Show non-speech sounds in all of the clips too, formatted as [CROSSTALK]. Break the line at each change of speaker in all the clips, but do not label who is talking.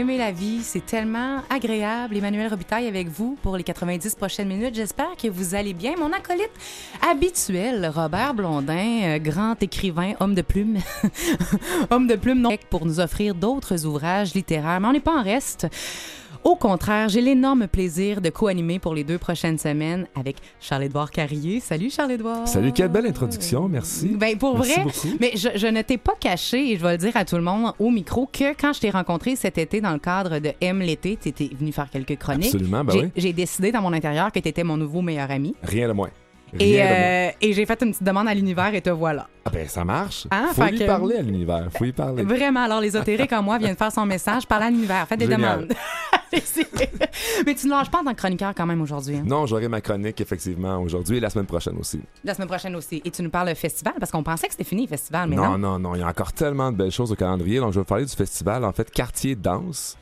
aimer la vie. C'est tellement agréable. Emmanuel Robitaille avec vous pour les 90 prochaines minutes. J'espère que vous allez bien. Mon acolyte habituel, Robert Blondin, euh, grand écrivain, homme de plume, [LAUGHS] homme de plume, non, pour nous offrir d'autres ouvrages littéraires. Mais on n'est pas en reste. Au contraire, j'ai l'énorme plaisir de co-animer pour les deux prochaines semaines avec Charles-Édouard Carrier. Salut Charles-Édouard.
Salut, quelle belle introduction, merci.
Ben, pour
Merci
vrai,
beaucoup.
mais je, je ne t'ai pas caché, et je vais le dire à tout le monde au micro, que quand je t'ai rencontré cet été dans le cadre de M l'été, tu étais venu faire quelques chroniques.
Absolument, ben
J'ai-
oui.
J'ai décidé dans mon intérieur que tu étais mon nouveau meilleur ami.
Rien de moins.
Et, euh, et j'ai fait une petite demande à l'univers et te voilà.
Ah ben, ça marche.
Hein,
Faut
fait
lui
que-
parler à l'univers. Faut y parler.
Vraiment, alors l'ésotérique en moi vient de faire son message. Parle à l'univers, faites des
Génial.
demandes. [LAUGHS] mais tu ne lâches pas en tant que chroniqueur quand même aujourd'hui. hein?
Non, j'aurai ma chronique, effectivement, aujourd'hui et la semaine prochaine aussi.
La semaine prochaine aussi. Et tu nous parles de festival parce qu'on pensait que c'était fini, le festival, mais non.
non, non, non, il y a encore tellement de belles choses au calendrier. Donc, je vais vous parler du festival, en fait, Quartier Danse.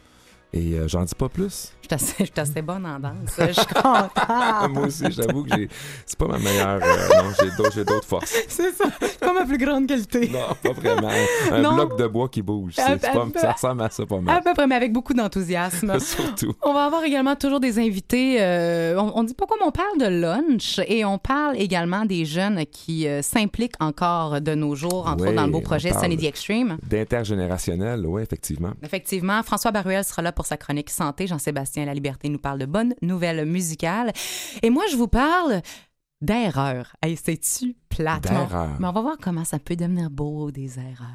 Et euh, j'en dis pas plus.
Je suis assez, [LAUGHS] bonne en danse. Je suis contente. [LAUGHS]
Moi aussi, j'avoue que j'ai... c'est pas ma meilleure. euh, non, j'ai d'autres, forces. [LAUGHS]
C'est ça. C'est pas ma plus grande qualité.
Non, pas vraiment. Un
Non.
bloc de bois qui bouge. Pas-
ah,
ça ressemble à ça pas
À
mal.
peu près, mais avec beaucoup d'enthousiasme.
Surtout.
On va avoir également toujours des invités. euh, on, on dit pas comme on parle de lunch et on parle également des jeunes qui s'impliquent encore de nos jours, entre
Oui,
autres dans le beau projet Sunny the Extreme.
D'intergénérationnel, oui, effectivement.
Effectivement, François Baruel sera là pour sa chronique santé. Jean-Sébastien La Liberté nous parle de bonnes nouvelles musicales. Et moi, je vous parle d'erreurs. Hey, c'est-tu plate? Mais on-
D'erreurs.
Mais on va voir comment ça peut devenir beau, des erreurs.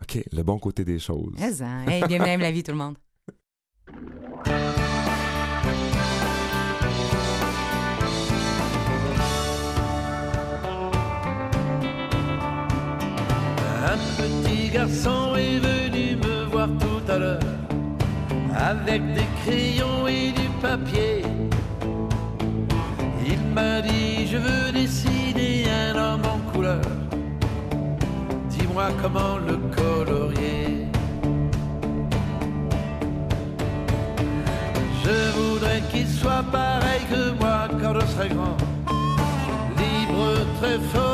OK, le bon côté des choses.
Mais, hein. Hey, bienvenue à Aime la vie, tout le monde.
Un petit garçon est venu me voir tout à l'heure avec des crayons et du papier. Il m'a dit je veux dessiner un homme en couleur. Dis-moi comment le colorier. Je voudrais qu'il soit pareil que moi quand je serai grand. Libre, très fort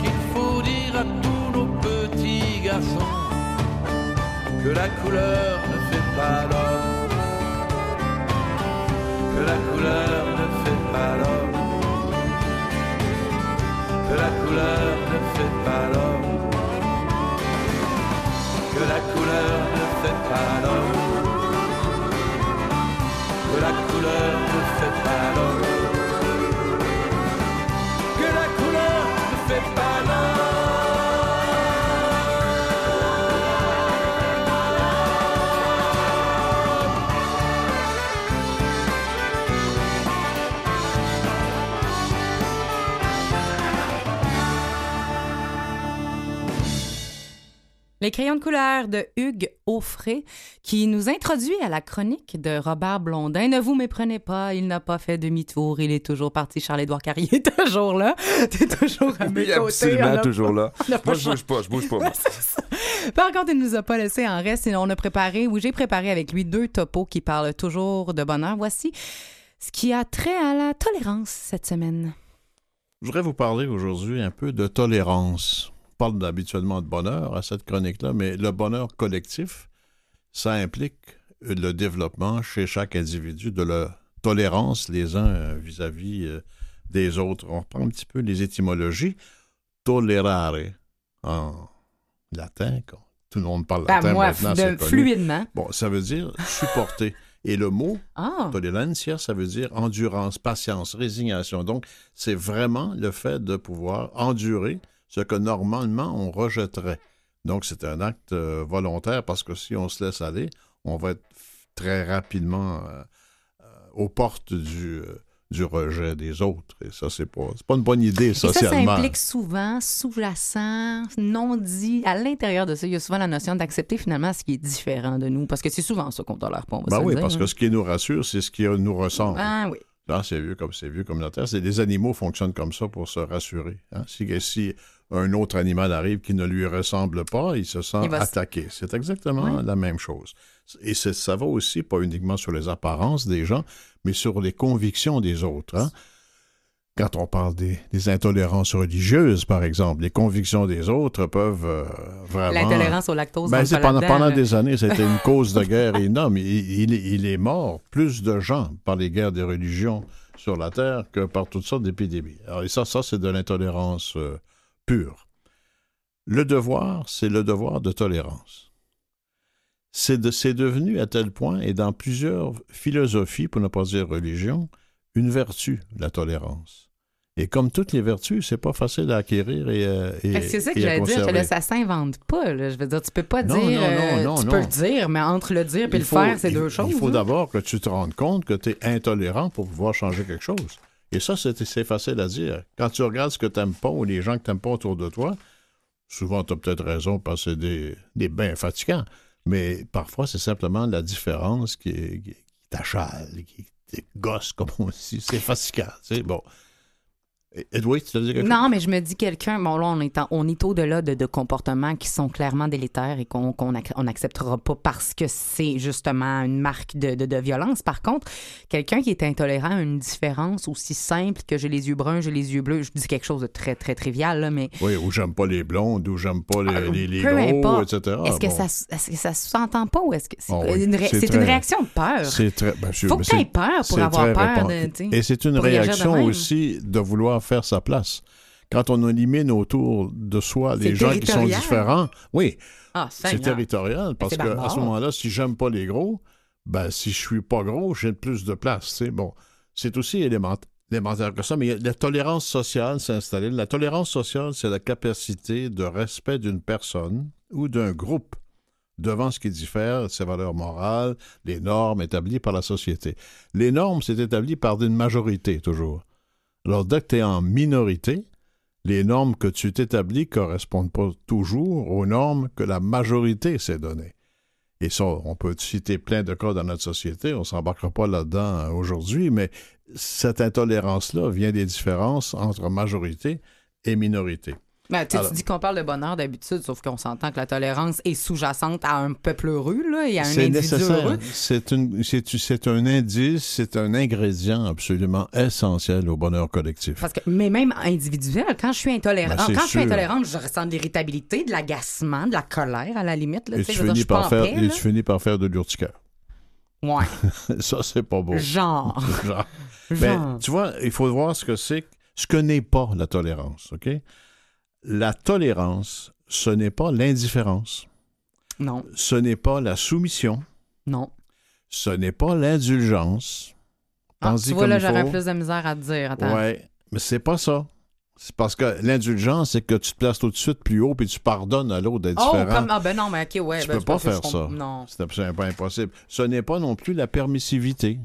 qu'il
faut dire à tous nos petits garçons que la couleur ne fait pas l'homme, que la couleur ne fait pas l'homme, que la couleur ne fait pas l'homme, que la couleur ne fait pas l'homme, que la couleur ne fait pas l'homme.
Les crayons de couleur de Hugues Offray, qui nous introduit à la chronique de Robert Blondin. Ne vous méprenez pas, il n'a pas fait demi-tour, il est toujours parti. Charles-Édouard Carrier [LAUGHS] est toujours là. T'es toujours à mes
Il est
côtés.
absolument
a-
toujours là. [LAUGHS] Moi, je bouge pas, je bouge pas.
Par contre, il ne nous a pas laissé en reste. et On a préparé, ou j'ai préparé avec lui deux topos qui parlent toujours de bonheur. Voici ce qui a trait à la tolérance cette semaine.
Je voudrais vous parler aujourd'hui un peu de tolérance. On parle habituellement de bonheur à cette chronique-là, mais le bonheur collectif, ça implique le développement chez chaque individu de la tolérance les uns euh, vis-à-vis euh, des autres. On reprend un petit peu les étymologies. Tolerare, en latin, quand tout le monde parle
Ben,
latin
moi,
maintenant, c'est
fluidement.
Bon, ça veut dire supporter. Et le mot
Ah,
Tolerancia, ça veut dire endurance, patience, résignation. Donc, c'est vraiment le fait de pouvoir endurer ce que normalement on rejetterait. Donc, c'est un acte euh, volontaire parce que si on se laisse aller, on va être très rapidement euh, euh, aux portes du, du rejet des autres. Et ça, c'est pas, pas une bonne idée
et ça, ça
socialement.
implique souvent, sous-jacent, non dit. À l'intérieur de ça, il y a souvent la notion d'accepter finalement ce qui est différent de nous. Parce que c'est souvent ça qu'on tolère pas.
Ben oui,
dire,
parce
hein.
que ce qui nous rassure, c'est ce qui nous ressemble.
Ah oui.
Là, c'est vieux comme c'est vieux comme la terre. C'est les animaux fonctionnent comme ça pour se rassurer. hein. Si, si un autre animal arrive qui ne lui ressemble pas, il se sent
Il
attaqué. C'est exactement la même chose. Et ça va aussi pas uniquement sur les apparences des gens, mais sur les convictions des autres. hein. Quand on parle des, des intolérances religieuses, par exemple, les convictions des autres peuvent euh, vraiment...
L'intolérance au lactose.
Ben, c'est pendant, des années, c'était une [LAUGHS] cause de guerre énorme. Il, il- il est mort plus de gens par les guerres des religions sur la Terre que par toutes sortes d'épidémies. Alors, et ça, ça c'est de l'intolérance euh, pure. Le devoir, c'est le devoir de tolérance. C'est de- c'est devenu à tel point, et dans plusieurs philosophies, pour ne pas dire religions, une vertu, la tolérance. Et comme toutes les vertus, c'est pas facile à acquérir et, euh, et,
que C'est ça que j'allais dire. Là, ça s'invente pas. là. Je veux dire, tu peux pas
Non,
dire.
non, non,
euh,
non,
tu
non.
peux le dire, mais entre le dire et le faire, c'est
il-
deux choses.
Il faut
hein.
d'abord que tu te rendes compte que tu es intolérant pour pouvoir changer quelque chose. Et ça, c'est facile à dire. Quand tu regardes ce que tu n'aimes pas ou les gens que tu pas autour de toi, souvent tu as peut-être raison parce que c'est des, bains fatigants, mais parfois c'est simplement la différence qui t'achale, qui te gosse, [LAUGHS] comme on dit. C'est fatigant. C'est bon. Edward, tu dit quelque chose?
Non, mais je me dis quelqu'un, bon là, on est, en- on est au-delà de, de comportements qui sont clairement délétères et qu'on qu'on ac- on n'acceptera pas parce que c'est justement une marque de, de- de violence. Par contre, quelqu'un qui est intolérant à une différence aussi simple que j'ai les yeux bruns, j'ai les yeux bleus, je dis quelque chose de très, très trivial, là, mais
Oui, ou j'aime pas les blondes, ou j'aime pas les,
Ah,
les, gros, etc.
est-ce que,
Bon.
ça, que ça s'entend pas ou est-ce que c'est
Ah oui,
une, ré-
c'est
c'est
très-
une réaction de peur?
C'est très. ben, sûr,
Faut que tu peur pour avoir peur. De.
Et c'est une réaction aussi de vouloir faire sa place. Quand on élimine autour de soi les gens qui sont différents, oui,
Ah,
c'est territorial parce
c'est
que à
barbare.
ce moment-là, si j'aime pas les gros, ben si je suis pas gros, j'ai plus de place. C'est bon, c'est aussi élément- élémentaire que ça. Mais la tolérance sociale s'est installée. La tolérance sociale, c'est la capacité de respect d'une personne ou d'un groupe devant ce qui diffère, ses valeurs morales, les normes établies par la société. Les normes, c'est établi par une majorité, toujours. Alors, dès que tu es en minorité, les normes que tu t'établis correspondent pas toujours aux normes que la majorité s'est données. Et ça, on peut citer plein de cas dans notre société, on s'embarquera pas là-dedans euh, aujourd'hui, mais cette intolérance-là vient des différences entre majorité et minorité.
Ben, tu
Alors-
dis qu'on parle de bonheur d'habitude, sauf qu'on s'entend que la tolérance est sous-jacente à un peuple heureux, là, et à un
C'est
individu
nécessaire.
heureux.
C'est un indice, c'est un ingrédient absolument essentiel au bonheur collectif.
Parce que, mais même individuel, quand je suis intolérante,
Ben,
quand je suis intolérante, je ressens de l'irritabilité, de l'agacement, de la colère à la limite. Là,
Et
tu dire,
finis par faire,
paix,
et
là.
tu finis par faire de l'urticaire.
Ouais, [LAUGHS]
Ça, c'est pas beau.
genre. [LAUGHS]
Genre. Ben,
genre.
tu vois, il faut voir ce que c'est, ce que n'est pas la tolérance, OK? La tolérance, ce n'est pas l'indifférence,
Non,
ce n'est pas la soumission,
non.
ce n'est pas l'indulgence.
Ah, tu vois, là, j'aurais plus de misère à te dire. Attends.
Ouais, mais c'est pas ça. C'est parce que l'indulgence, c'est que tu te places tout de suite plus haut puis tu pardonnes à l'autre d'être
Oh,
différent.
comme. Ah, ben non, mais ok, ouais.
tu
ben,
peux pas faire ça.
Non.
C'est absolument pas impossible. Ce n'est pas non plus la permissivité.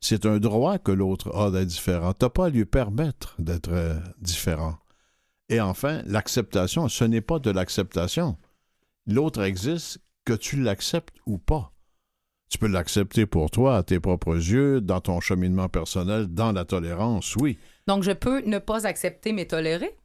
C'est un droit que l'autre a d'être différent. Tu n'as pas à lui permettre d'être euh, différent. Et enfin, l'acceptation, ce n'est pas de l'acceptation. L'autre existe, que tu l'acceptes ou pas. Tu peux l'accepter pour toi, à tes propres yeux, dans ton cheminement personnel, dans la tolérance, oui.
Donc, je peux ne pas accepter mais tolérer?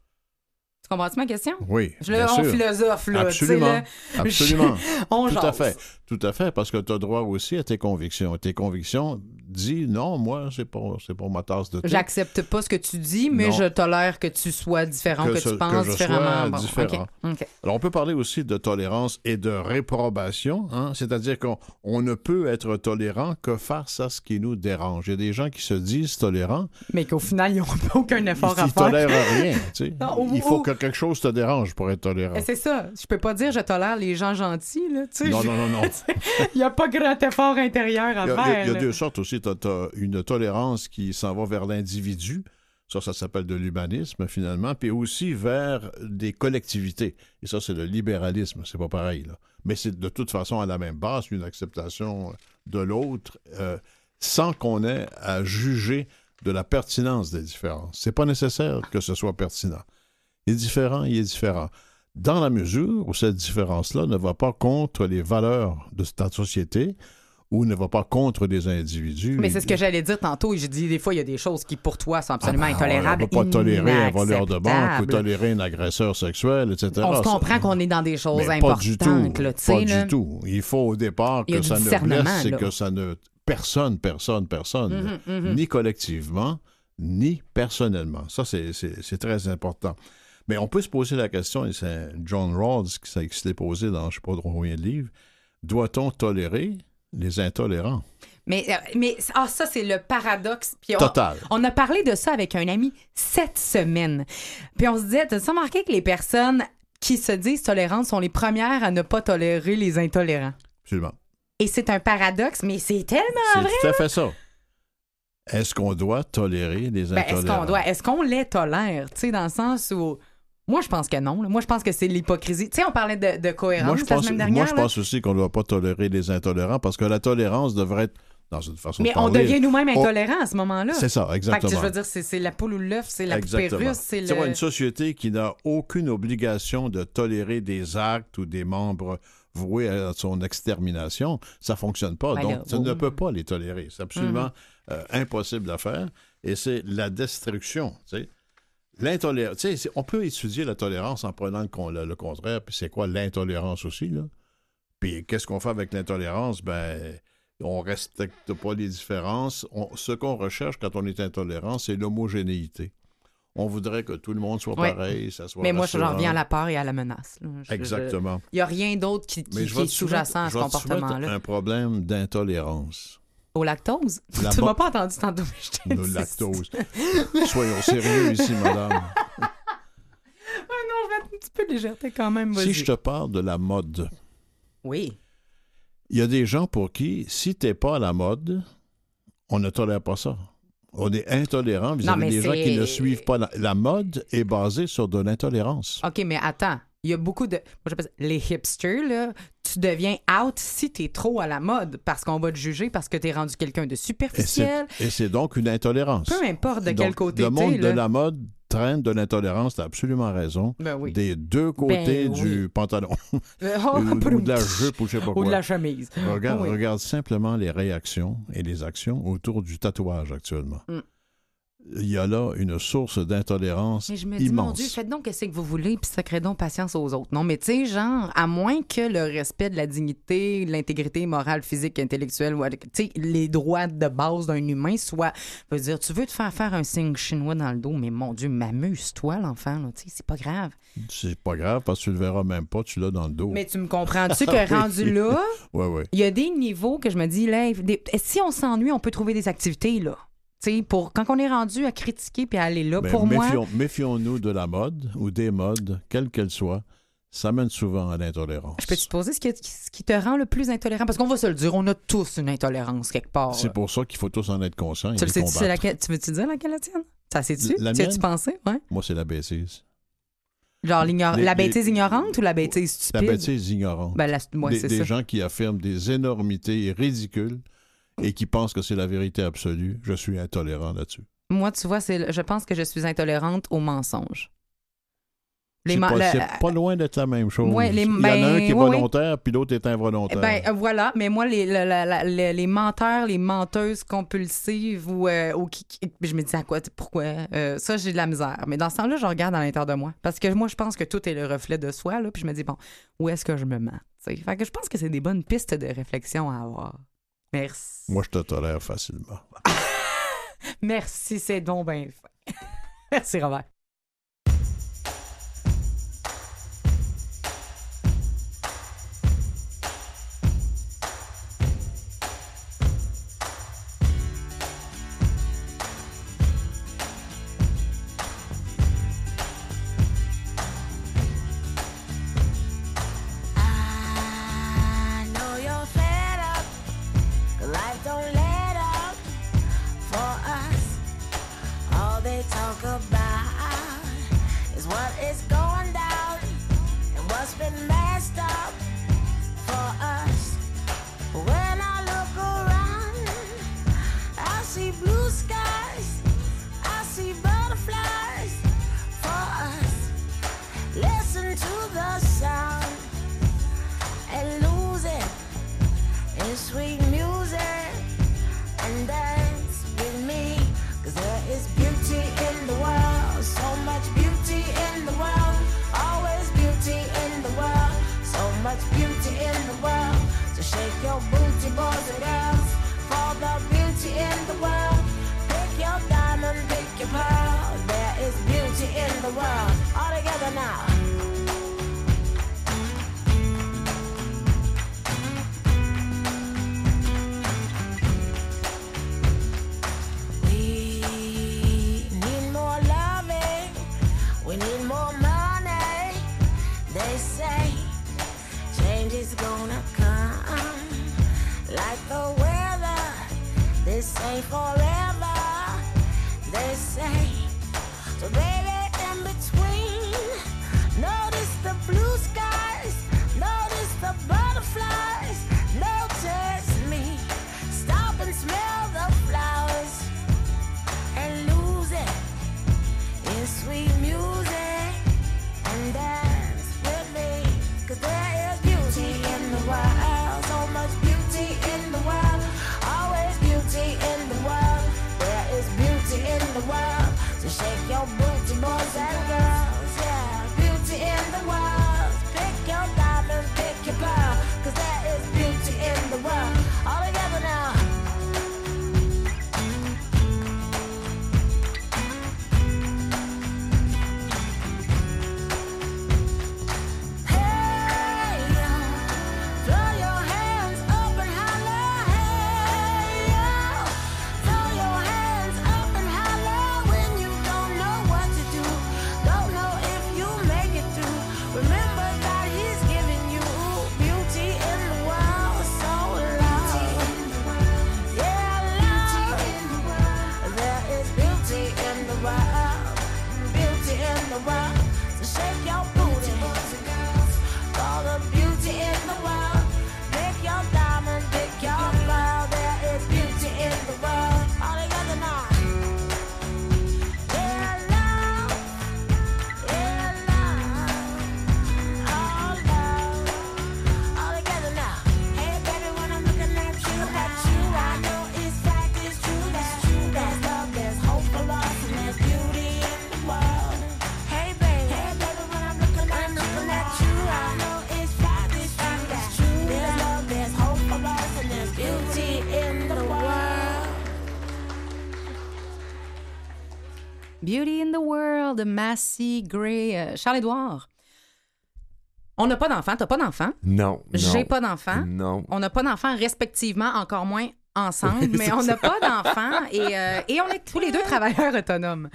Tu comprends-tu ma question?
Oui,
Je
bien
le, on philosophe, là.
Absolument.
là.
Absolument. [LAUGHS]
On
Tout à fait. Tout à fait, parce que tu as droit aussi à tes convictions. Tes convictions disent non, moi, c'est pas, c'est pas ma tasse de thé.
J'accepte pas ce que tu dis, mais
Non.
je tolère que tu sois différent,
Que
que,
ce-
tu penses différemment. Bon,
différent. Alors, on peut parler aussi de tolérance et de réprobation, hein? c'est-à-dire qu'on on ne peut être tolérant que face à ce qui nous dérange. Il y a des gens qui se disent tolérants,
Mais qu'au final, ils n'ont aucun effort
ils
à
ne
faire.
tolèrent rien. [LAUGHS] tu sais.
Non, ou-
Il faut
ou-
que quelque chose te dérange pour être tolérant.
C'est ça. Je peux pas dire je tolère les gens gentils, là. Tu sais,
Non,
je-
non, non, non. [LAUGHS]
Il n'y a pas grand effort intérieur à
Il y a,
faire.
il y a deux sortes aussi. Tu une tolérance qui s'en va vers l'individu. Ça, ça s'appelle de l'humanisme, finalement. Puis aussi vers des collectivités. Et ça, c'est le libéralisme. C'est pas pareil, là. Mais c'est de toute façon à la même base, une acceptation de l'autre, euh, sans qu'on ait à juger de la pertinence des différences. C'est pas nécessaire que ce soit pertinent. Il est différent, il est différent. Dans la mesure où cette différence-là ne va pas contre les valeurs de ta société ou ne va pas contre des individus.
Mais c'est ce que j'allais dire tantôt. J'ai dit, des fois, il y a des choses qui, pour toi, sont absolument
Ah ben,
intolérables.
On ne peut pas tolérer un voleur de banque ou tolérer un agresseur sexuel, etc.
On se comprend qu'on est dans des choses
mais
importantes,
pas du tout.
là,
pas
là.
du tout. Il faut au départ que ça ne blesse et que ça ne... Personne, personne, personne,
Mhm, mhm.
ni collectivement, ni personnellement. Ça, c'est- très important. Mais on peut se poser la question, et c'est John Rawls qui s'est- posé dans je ne sais pas trop combien de livres, doit-on tolérer les intolérants?
Mais, euh, mais ah, ça, c'est le paradoxe. Puis on-
Total.
On a parlé de ça avec un ami cette semaine. Puis on se disait, t'as remarqué que les personnes qui se disent tolérantes sont les premières à ne pas tolérer les intolérants?
Absolument.
Et c'est un paradoxe, mais c'est tellement
C'est tout à fait ça. Est-ce qu'on doit tolérer les
Ben, est-ce
intolérants?
qu'on doit, est-ce qu'on les tolère, tu sais, dans le sens où. Moi, je pense que non. là. Moi, je pense que c'est l'hypocrisie. Tu sais, on parlait de, de cohérence
Moi, je
la
pense,
semaine
moi,
dernière.
je
là.
pense aussi qu'on ne doit pas tolérer les intolérants parce que la tolérance devrait être dans une façon
Mais
de
on devient nous-mêmes
on-
intolérants à ce moment-là.
C'est ça,
Fait que,
exactement.
je veux dire, c'est, la poule ou l'œuf, c'est la poupée
Exactement.
russe, c'est le.
une société qui n'a aucune obligation de tolérer des actes ou des membres voués à son extermination, ça fonctionne pas.
Ben
Donc, tu
oh.
ne peux pas les tolérer. C'est absolument
Mm-hmm.
euh, impossible à faire. Et c'est la destruction. Tu sais. L'intolérance. On peut étudier la tolérance en prenant le, con- le- le contraire. Puis c'est quoi l'intolérance aussi, là? Puis qu'est-ce qu'on fait avec l'intolérance? Ben, on respecte pas les différences. On- ce qu'on recherche quand on est intolérant, c'est l'homogénéité. On voudrait que tout le monde soit pareil, ça soit
Mais moi, je reviens à la peur et à la menace. Je-
Exactement.
Il n'y a rien d'autre qui, est sous-jacent à ce comportement-là.
un problème d'intolérance.
Au lactose? [LAUGHS]
La
tu m'as pas entendu tantôt, dit.
lactose. Soyons sérieux ici, madame. [LAUGHS]
Ah non, je vais être un petit peu de légèreté quand même.
Si je te parle de la mode,
Oui.
il y a des gens pour qui, si t'es pas à la mode, on ne tolère pas ça. On est intolérant vis-à-vis des gens qui ne suivent pas la, la mode est basée sur de l'intolérance.
OK, mais attends. Il y a beaucoup de. Moi, j'appelle ça les hipsters, là. Tu deviens out si t'es trop à la mode parce qu'on va te juger parce que t'es rendu quelqu'un de superficiel.
et c'est donc une intolérance.
Peu importe de quel côté
Le monde de la mode traîne de l'intolérance, t'as absolument raison.
Ben oui.
Des deux côtés
Ben
du pantalon [LAUGHS]
oh,
ou, ou de la jupe ou je sais pas
Ou
quoi.
de la chemise.
Regarde,
Oui.
regarde simplement les réactions et les actions autour du tatouage actuellement.
Mm.
Il y a là une source d'intolérance
Mais je me dis, mon
immense.
Dieu, faites donc ce que vous voulez, puis sacrez donc patience aux autres. Non, mais tu sais, genre, à moins que le respect de la dignité, de l'intégrité morale, physique, intellectuelle, ou, tu sais, les droits de base d'un humain soient. Je veux dire, tu veux te faire faire un signe chinois dans le dos, mais mon Dieu, m'amuse-toi, l'enfant, là, tu sais, c'est pas grave.
C'est pas grave parce que tu le verras même pas, tu l'as dans le dos.
Mais tu me comprends-tu [LAUGHS] que
Oui.
rendu là,
Ouais, ouais.
il y a des niveaux que je me dis, là, des- si on s'ennuie, on peut trouver des activités, là. Pour quand on est rendu à critiquer puis à aller là,
Ben,
pour moi.
méfions- Méfions-nous de la mode ou des modes, quelles qu'elles soient. Ça mène souvent à l'intolérance.
Je peux te poser ce qui, ce qui te rend le plus intolérant? Parce qu'on va se le dire, on a tous une intolérance quelque part.
C'est pour ça qu'il faut tous en être conscients. et
Tu laquelle- tu veux-tu dire laquelle la tienne? Ça sais-tu?
La
tu as-tu pensé? Ouais.
Moi, c'est la bêtise.
Genre
Les-
la
les-
bêtise ignorante ou la bêtise
La
stupide?
bêtise ignorante.
Ben, la- ouais,
des gens qui affirment des énormités ridicules et qui pensent que c'est la vérité absolue. Je suis intolérant là-dessus.
Moi, tu vois, c'est, je pense que je suis intolérante aux mensonges. Les
C'est pas, c'est pas loin d'être la même chose.
Ouais, les-
Il y en a
ben,
un qui est
oui, oui.
volontaire, puis l'autre est involontaire.
Ben euh, voilà, mais moi, les, la- la- la- les, les menteurs, les menteuses compulsives ou, euh, ou qui, qui- je me dis à quoi, pourquoi, euh, ça, j'ai de la misère. Mais dans ce temps-là, je regarde à l'intérieur de moi. Parce que moi, je pense que tout est le reflet de soi, là, puis je me dis, bon, où est-ce que je me mens? Fait que je pense que c'est des bonnes pistes de réflexion à avoir. Merci.
Moi, je te tolère facilement. [LAUGHS]
Merci, c'est donc bien fait. [LAUGHS] Merci, Robert.
De Massey Gray. Euh, Charles-Édouard, on n'a pas d'enfant. T'as pas d'enfant?
Non.
J'ai pas d'enfant.
Non.
On n'a pas d'enfants respectivement, encore moins ensemble,
Oui, [LAUGHS]
mais on n'a pas d'enfants et, euh, et on est tous les deux [LAUGHS] travailleurs autonomes.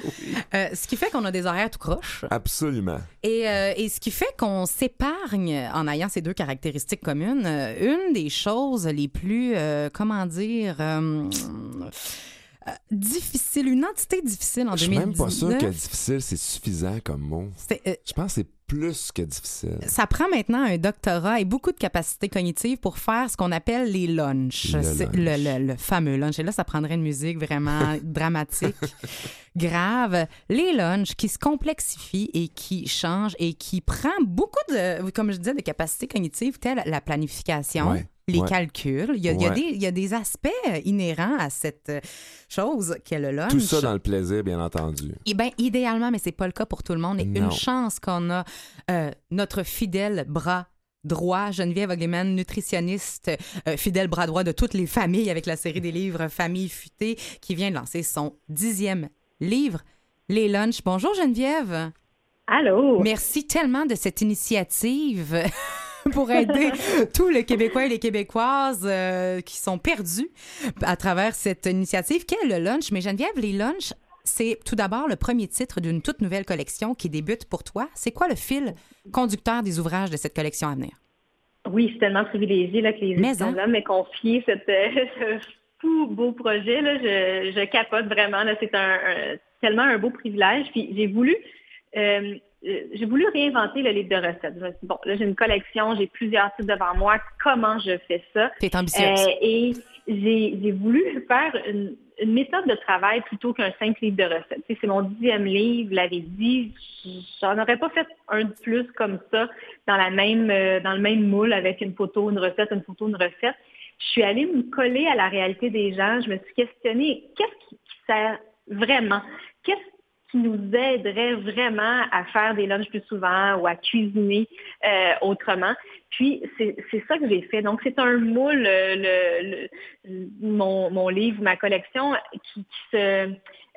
Euh, ce qui fait qu'on a des horaires tout croche.
Absolument.
Et, euh, et ce qui fait qu'on s'épargne en ayant ces deux caractéristiques communes. Une des choses les plus, comment dire, difficiles, une entité difficile en
Je suis
2019.
même pas sûr que difficile, c'est suffisant comme mot.
euh,
Je pense que c'est plus que difficile.
ça prend maintenant un doctorat et beaucoup de capacités cognitives pour faire ce qu'on appelle les lunchs.
Le
C'est
lunch.
Le, le- le fameux lunch. Et là, ça prendrait une musique vraiment [LAUGHS] dramatique, grave. Les lunchs qui se complexifient et qui changent et qui prend beaucoup de, comme je disais, de capacités cognitives telles la planification.
Ouais,
Les
ouais.
calculs. Il y, a, il y a
Ouais.
des, il y a des aspects inhérents à cette chose qu'est le lunch.
Tout ça dans le plaisir, bien entendu.
Eh bien, idéalement, mais c'est pas le cas pour tout le monde. Et
Non.
une chance qu'on a euh, notre fidèle bras droit, Geneviève Ogleman, nutritionniste, euh, fidèle bras droit de toutes les familles avec la série des livres Famille futée, qui vient de lancer son dixième livre, Les Lunchs. Bonjour Geneviève.
Allô?
Merci tellement de cette initiative [LAUGHS] pour aider [LAUGHS] tous les Québécois et les Québécoises euh, qui sont perdus à travers cette initiative. Quel est le lunch? Mais Geneviève, les lunchs, c'est tout d'abord le premier titre d'une toute nouvelle collection qui débute pour toi. C'est quoi le fil conducteur des ouvrages de cette collection à venir?
Oui, je suis tellement privilégiée là, que les éditions l'homme m'aient confié cette, euh, [LAUGHS] ce fou beau projet. Là. Je, je capote vraiment. Là. C'est un, un- tellement un beau privilège. Puis j'ai voulu euh, euh, j'ai voulu réinventer le livre de recettes. Je me suis dit, bon, là, j'ai une collection, j'ai plusieurs titres devant moi. Comment je fais ça?
T'es ambitieuse.
Euh, et j'ai voulu faire une, une méthode de travail plutôt qu'un simple livre de recettes. C'est mon dixième livre, je l'avais dit. J'en aurais pas fait un de plus comme ça dans la même euh, dans le même moule avec une photo, une recette, une photo, une recette. Je suis allée me coller à la réalité des gens. Je me suis questionnée qu'est-ce qui, qui sert vraiment? Qu'est-ce qui nous aiderait vraiment à faire des lunchs plus souvent ou à cuisiner euh, autrement. Puis, c'est ça que j'ai fait. Donc, c'est un moule, euh, le, le- mon, mon livre, ma collection, qui, qui se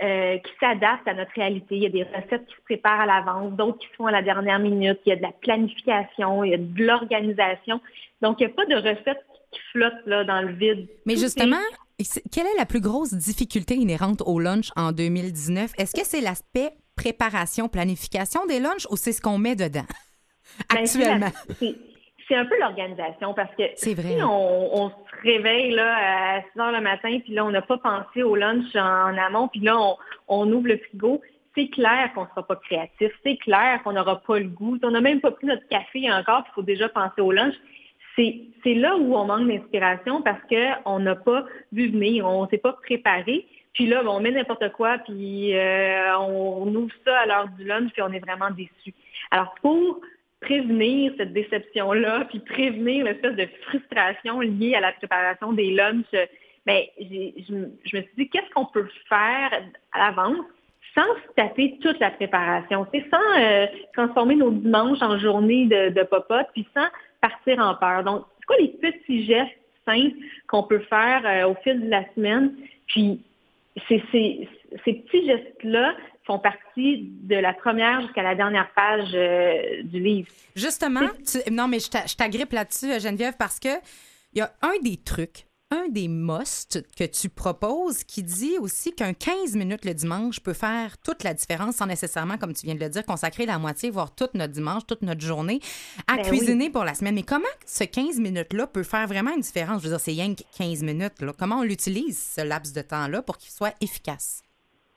euh, qui s'adapte à notre réalité. Il y a des recettes qui se préparent à l'avance, d'autres qui se font à la dernière minute. Il y a de la planification, il y a de l'organisation. Donc, il n'y a pas de recette qui flotte là, dans le vide.
Mais
Tout
justement, quelle est la plus grosse difficulté inhérente au lunch en 2019? Est-ce que c'est l'aspect préparation, planification des lunchs ou c'est ce qu'on met dedans?
Ben,
actuellement?
c'est- un peu l'organisation parce que si on, on se réveille là, à 6 heures le matin, puis là, on n'a pas pensé au lunch en amont, puis là, on, on ouvre le frigo, c'est clair qu'on ne sera pas créatif, c'est clair qu'on n'aura pas le goût. On n'a même pas pris notre café encore, il faut déjà penser au lunch. C'est là où on manque d'inspiration parce qu'on n'a pas vu venir, on ne s'est pas préparé. Puis là, ben, on met n'importe quoi, puis euh, on, ouvre ça à l'heure du lunch, puis on est vraiment déçu. Alors, pour prévenir cette déception-là, puis prévenir l'espèce de frustration liée à la préparation des lunchs, j'ai- je, me- suis dit, qu'est-ce qu'on peut faire à l'avance sans se taper toute la préparation, sans euh, transformer nos dimanches en journée de, de popote, puis sans partir en peur. Donc, c'est quoi les petits gestes simples qu'on peut faire euh, au fil de la semaine? Puis, c'est- c'est- ces petits gestes-là font partie de la première jusqu'à la dernière page euh, du livre.
Justement, tu- non, mais je t'a- je t'agrippe là-dessus, euh, Geneviève, parce que il y a un des trucs, un des musts que tu proposes qui dit aussi qu'un 15 minutes le dimanche peut faire toute la différence sans nécessairement, comme tu viens de le dire, consacrer la moitié, voire toute notre dimanche, toute notre journée à
Ben
cuisiner pour la semaine. Mais comment ce 15 minutes-là peut faire vraiment une différence? Je veux dire, c'est rien que 15 minutes. Là. Comment on l'utilise, ce laps de temps-là, pour qu'il soit efficace?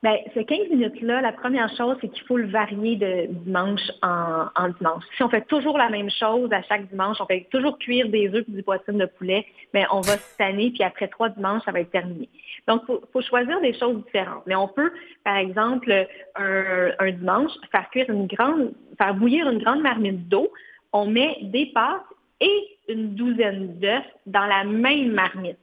Ben, ce 15 minutes-là, la première chose, c'est qu'il faut le varier de dimanche en, dimanche. Si on fait toujours la même chose à chaque dimanche, on fait toujours cuire des œufs et du poitrine de poulet, ben, on va se puis après trois dimanches, ça va être terminé. Donc, il faut, faut choisir des choses différentes. Mais on peut, par exemple, un, un dimanche, faire cuire une grande, faire bouillir une grande marmite d'eau. On met des pâtes et une douzaine d'œufs dans la même marmite.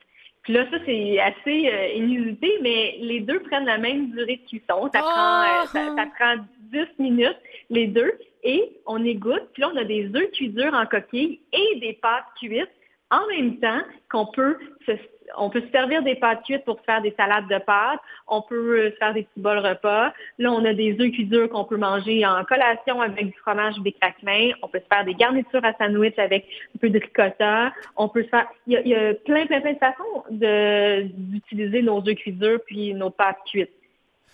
Puis là, ça, c'est assez euh, inusité, mais les deux prennent la même durée de cuisson. Ça,
Oh!
prend, euh, ça, ça prend 10 minutes, les deux, et on égoutte. Puis là, on a des œufs cuits durs en coquille et des pâtes cuites en même temps qu'on peut se, on peut se servir des pâtes cuites pour faire des salades de pâtes, on peut euh, se faire des petits bols repas. Là, on a des œufs cuits durs qu'on peut manger en collation avec du fromage ou des craquemins. On peut se faire des garnitures à sandwich avec un peu de ricotta. On peut se faire, il y a, plein, plein, plein de façons d'utiliser nos œufs cuits durs puis nos pâtes cuites.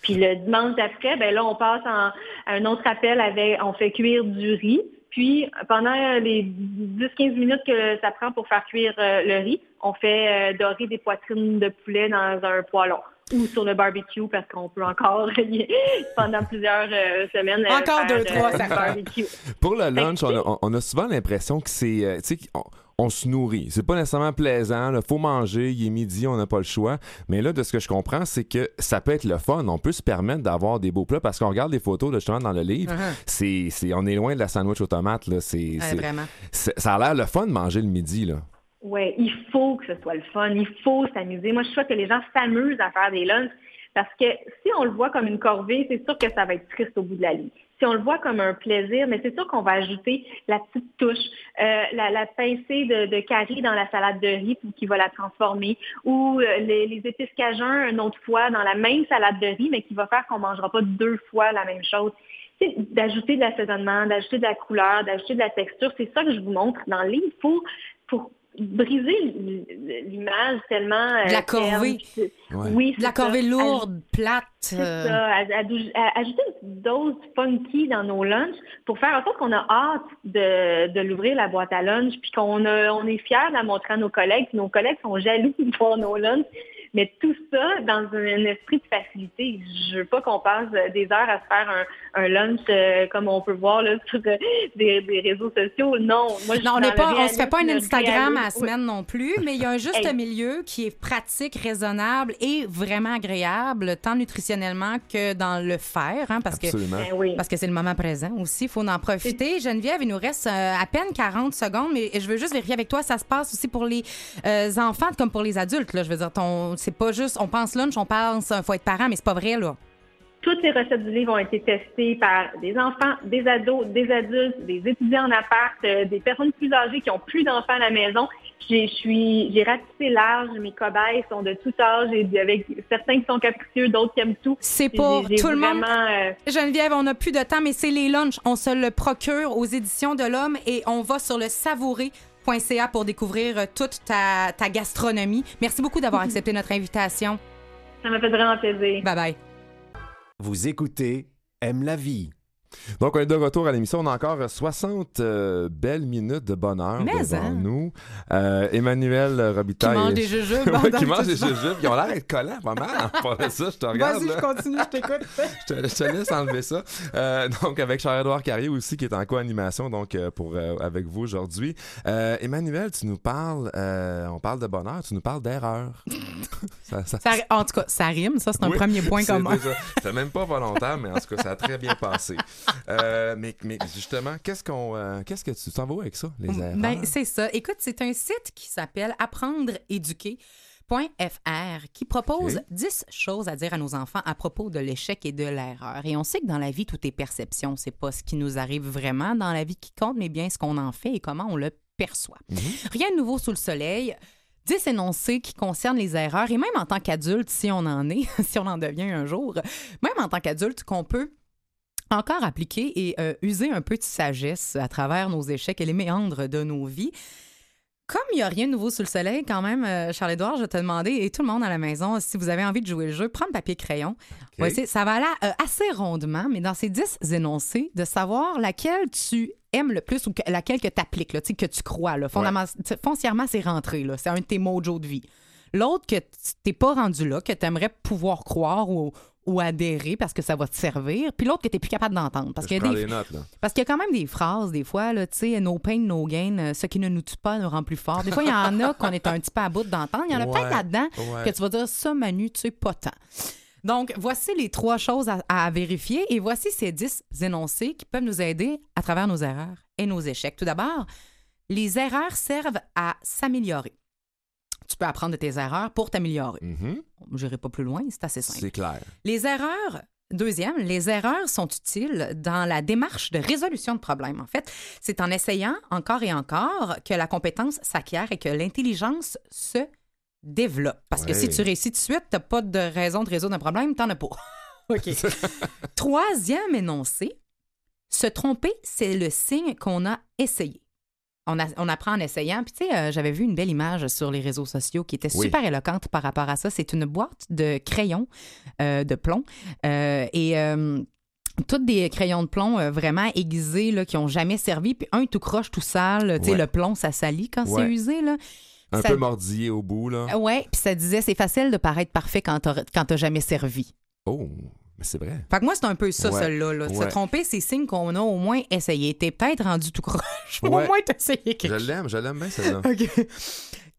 Puis le dimanche d'après, ben là, on passe en, à un autre appel avec, on fait cuire du riz. Puis pendant les 10-15 minutes que ça prend pour faire cuire euh, le riz, on fait euh, dorer des poitrines de poulet dans un poêlon ou sur le barbecue parce qu'on peut encore [LAUGHS] pendant plusieurs euh, semaines euh,
Encore
faire
deux,
de-
trois, fait.
barbecue.
Pour le lunch, a, on a souvent l'impression que c'est. On, se nourrit. C'est pas nécessairement plaisant. Il faut manger. Il est midi, on n'a pas le choix. Mais là, de ce que je comprends, c'est que ça peut être le fun. On peut se permettre d'avoir des beaux plats parce qu'on regarde des photos là, justement dans le livre.
Uh-huh.
c'est, c'est, on est loin de la sandwich aux tomates. Là. C'est,
Ouais,
ça a l'air le fun de manger le midi. Là.
Oui, il faut que ce soit le fun, il faut s'amuser. Moi, je souhaite que les gens s'amusent à faire des lunchs parce que si on le voit comme une corvée, c'est sûr que ça va être triste au bout de la ligne. Si on le voit comme un plaisir, mais c'est sûr qu'on va ajouter la petite touche, euh, la, pincée de, de curry dans la salade de riz qui va la transformer, ou euh, les, les épices cajun une autre fois dans la même salade de riz, mais qui va faire qu'on mangera pas deux fois la même chose. D'ajouter de l'assaisonnement, d'ajouter de la couleur, d'ajouter de la texture, c'est ça que je vous montre dans le livre pour, pour briser l'image tellement... euh,
De la corvée.
Oui,
De la
ça.
corvée lourde, plate.
C'est
euh,
ça, ajouter une petite dose funky dans nos lunchs pour faire en sorte qu'on a hâte de, de l'ouvrir la boîte à lunch, puis qu'on a- on est fiers de la montrer à nos collègues, puis nos collègues sont jaloux [LAUGHS] de voir nos lunchs. Mais tout ça dans un, esprit de facilité. Je veux pas qu'on passe des heures à se faire un, un lunch euh, comme on peut voir là, [LAUGHS] sur euh, des, des réseaux sociaux. Non, moi je
Non, on n'est pas, on se fait pas un Instagram à la semaine non plus, mais il y a un juste
Hey.
milieu qui est pratique, raisonnable et vraiment agréable, tant nutritionnellement que dans le faire, hein, parce que
Absolument.
Ben oui.
parce que c'est le moment présent aussi. Il faut en profiter. Geneviève, il nous reste euh, à peine 40 secondes, mais je veux juste vérifier avec toi, ça se passe aussi pour les euh, enfants comme pour les adultes. Là. Je veux dire, ton, c'est pas juste, on pense lunch, on pense, il faut être parent, mais c'est pas vrai, là.
Toutes les recettes du livre ont été testées par des enfants, des ados, des adultes, des étudiants en appart, euh, des personnes plus âgées qui ont plus d'enfants à la maison. J'ai, suis, j'ai ratissé large. Mes cobayes sont de tout âge, et avec certains qui sont capricieux, d'autres qui aiment tout.
C'est pour
j'ai
tout le monde.
euh,
Geneviève, on n'a plus de temps, mais c'est les lunchs. On se le procure aux éditions de l'Homme et on va sur le savourer.ca pour découvrir euh, toute ta, ta gastronomie. Merci beaucoup d'avoir accepté notre invitation.
ça m'a fait vraiment plaisir.
Bye bye.
Vous écoutez Aime la vie.
Donc, on est de retour à l'émission. On a encore 60 euh, belles minutes de bonheur
Mais,
devant
hein.
nous. Euh, Emmanuel
Qui
Robitaille.
mange des jujubes. [LAUGHS]
Ouais, qui mange des jujubes. Ils ont l'air d'être collants pas mal. [LAUGHS] Pour ça, je te regarde.
Vas-y, je continue, je t'écoute. [LAUGHS]
je, te, je te laisse enlever ça. Euh, donc, avec Charles-Édouard Carrier aussi, qui est en co-animation donc, pour, avec vous aujourd'hui. Emmanuel, tu nous parles, on parle de bonheur, tu nous parles d'erreur. ça, ça-
Ça- en tout cas, ça rime, ça, c'est un
Oui,
premier point
c'est
commun.
C'était même pas volontaire, mais en tout cas, ça a très bien passé. [LAUGHS] Euh, mais, mais justement, qu'est-ce qu'on, euh, qu'est-ce que tu t'en vas avec ça, les erreurs?
Ben, c'est ça. Écoute, c'est un site qui s'appelle Apprendre éduquer. .fr qui propose
Ok.
10 choses à dire à nos enfants à propos de l'échec et de l'erreur. Et on sait que dans la vie, tout est perception. C'est pas ce qui nous arrive vraiment dans la vie qui compte, mais bien ce qu'on en fait et comment on le perçoit.
Mhm.
Rien de nouveau sous le soleil. 10 énoncés qui concernent les erreurs et même en tant qu'adulte, si on en est, [LAUGHS] si on en devient un jour, même en tant qu'adulte, qu'on peut encore appliquer et euh, user un peu de sagesse à travers nos échecs et les méandres de nos vies. Comme il n'y a rien de nouveau sous le soleil, quand même, euh, Charles-Édouard, je vais te demander, et tout le monde à la maison, si vous avez envie de jouer le jeu, prendre papier crayon. Essayer- ça va aller euh, assez rondement, mais dans ces 10 énoncés, de savoir laquelle tu aimes le plus ou que- laquelle que tu appliques, que tu crois. Là. Fondamentalement, Foncièrement, c'est rentré. C'est un de tes mojos de vie. L'autre que tu t'es pas rendu là, que tu aimerais pouvoir croire ou, ou adhérer parce que ça va te servir, puis l'autre que tu plus capable d'entendre. Parce qu'il y a des
des notes, là.
parce qu'il y a quand même des phrases, des fois, là, tu sais, no pain, no gain, euh, ce qui ne nous tue pas nous rend plus fort. Des fois, il y en a qu'on est un petit peu à bout d'entendre. Il y en a
Ouais,
peut-être là-dedans
ouais.
que tu vas dire, ça, Manu, tu sais, pas tant. Donc, voici les trois choses à, à vérifier et voici ces dix énoncés qui peuvent nous aider à travers nos erreurs et nos échecs. Tout d'abord, les erreurs servent à s'améliorer. Tu peux apprendre de tes erreurs pour t'améliorer.
Mhm.
Je n'irai pas plus loin, c'est assez simple.
C'est clair.
Les erreurs Deuxième, les erreurs sont utiles dans la démarche de résolution de problèmes. En fait, c'est en essayant encore et encore que la compétence s'acquiert et que l'intelligence se développe. Parce que si tu réussis tout de suite, t'as pas de raison de résoudre un problème, t'en as pas. [LAUGHS] OK. [LAUGHS] Troisième énoncé, se tromper, c'est le signe qu'on a essayé. On, a- on apprend en essayant. Puis, tu sais, euh, j'avais vu une belle image sur les réseaux sociaux qui était
Oui.
super éloquente par rapport à ça. C'est une boîte de crayons euh, de plomb. Euh, et. toutes des crayons de plomb vraiment aiguisés là, qui ont jamais servi, puis un tout croche, tout sale. Tu sais,
Ouais.
le plomb, ça salit quand c'est usé. Là.
Un
Ça-
peu mordillé au bout, là.
Ouais, puis ça disait c'est facile de paraître parfait quand t'as quand t'as jamais servi.
Oh, mais c'est vrai.
Fait que moi, c'est un peu ça,
Ouais.
celle-là. là. Se tromper, c'est signe qu'on a au moins essayé. T'es peut-être rendu tout croche. [LAUGHS] mais. Au moins, t'as essayé
Je
quelque chose.
l'aime, je l'aime bien, celle-là. [LAUGHS]
OK.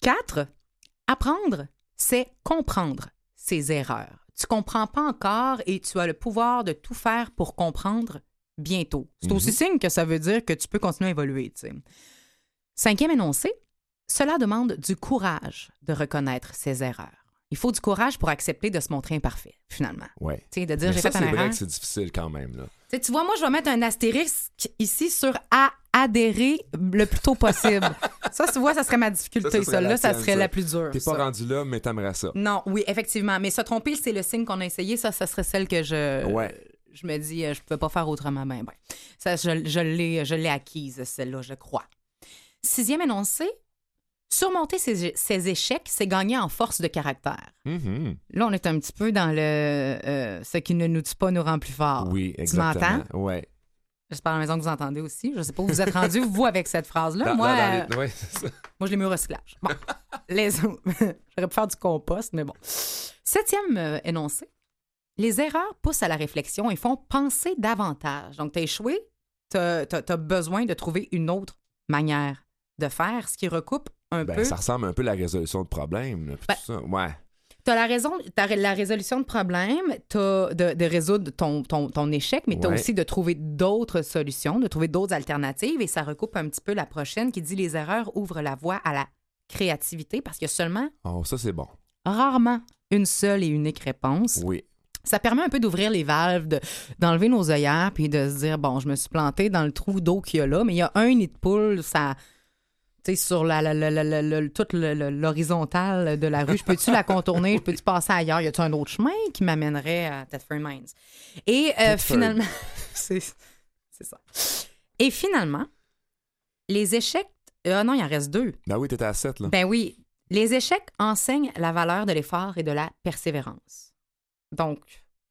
Quatre, apprendre, c'est comprendre ses erreurs. Tu comprends pas encore et tu as le pouvoir de tout faire pour comprendre bientôt. C'est aussi signe que ça veut dire que tu peux continuer à évoluer. tu sais. Cinquième énoncé, cela demande du courage de reconnaître ses erreurs. Il faut du courage pour accepter de se montrer imparfait, finalement.
Ouais.
Tu sais, de dire j'ai
ça,
fait
c'est
une
vrai que c'est difficile quand même, là.
Tu vois, moi, je vais mettre un astérisque ici sur adhérer le plus tôt possible. [LAUGHS] ça, tu vois, ça serait ma difficulté.
Ça, ça serait
Celle-là,
la
ça serait
ça.
la plus dure.
T'es
ça.
pas rendu là, mais t'aimerais ça.
Non, oui, effectivement. Mais se tromper, c'est le signe qu'on a essayé. Ça, ça serait celle que je.
Ouais.
Je me dis, euh, je peux pas faire autrement. Ben, ben. Ça, je, je l'ai, je l'ai acquise, celle-là, je crois. Sixième énoncé. Surmonter ses, ses échecs, c'est gagner en force de caractère.
Mhm.
Là, on est un petit peu dans le euh, ce qui ne nous tue pas nous rend plus forts.
Oui,
Tu
exactement.
m'entends?
Ouais.
J'espère à la maison que vous entendez aussi. Je sais pas où vous êtes rendu, vous, avec cette phrase-là.
Dans-
moi,
dans- dans
euh,
les- ouais, c'est ça.
moi, je l'ai mis au recyclage. Bon, [LAUGHS] les autres, [LAUGHS] j'aurais pu faire du compost, mais bon. Septième euh, énoncé. Les erreurs poussent à la réflexion et font penser davantage. Donc, tu as échoué, tu as, besoin de trouver une autre manière de faire, ce qui recoupe un
Ben,
peu.
ça ressemble un peu à la résolution de là, puis
Ben,
tout ça. Ouais.
Tu as la raison, t'as la résolution de problèmes, tu as de, de résoudre ton, ton, ton échec, mais tu as
Ouais.
aussi de trouver d'autres solutions, de trouver d'autres alternatives. Et ça recoupe un petit peu la prochaine qui dit les erreurs ouvrent la voie à la créativité parce a seulement,
Oh, ça, c'est bon.
rarement, une seule et unique réponse.
Oui.
Ça permet un peu d'ouvrir les valves, de- d'enlever nos œillères, puis de se dire, bon, je me suis planté dans le trou d'eau qu'il y a là, mais il y a un nid de poule, ça. Sais, sur la, la, la, toute le- le- l'horizontale de la rue, je peux-tu la contourner? Je peux-tu passer ailleurs? Y a-tu un autre chemin qui m'amènerait à Thetford Mines? Et euh, finalement, [LAUGHS] c'est ça. Et finalement, les échecs. Ah non, il en reste deux.
Ben oui, t'étais à 7, là.
Ben oui, les échecs enseignent la valeur de l'effort et de la persévérance. Donc,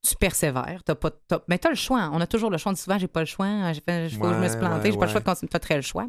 tu persévères, t'as pas, t'as- mais t'as le choix. On a toujours le choix. On dit souvent, j'ai pas le choix, j'ai que je me suis
Ouais,
planté,
ouais,
j'ai pas le choix de
ouais.
continuer. T'as très le choix.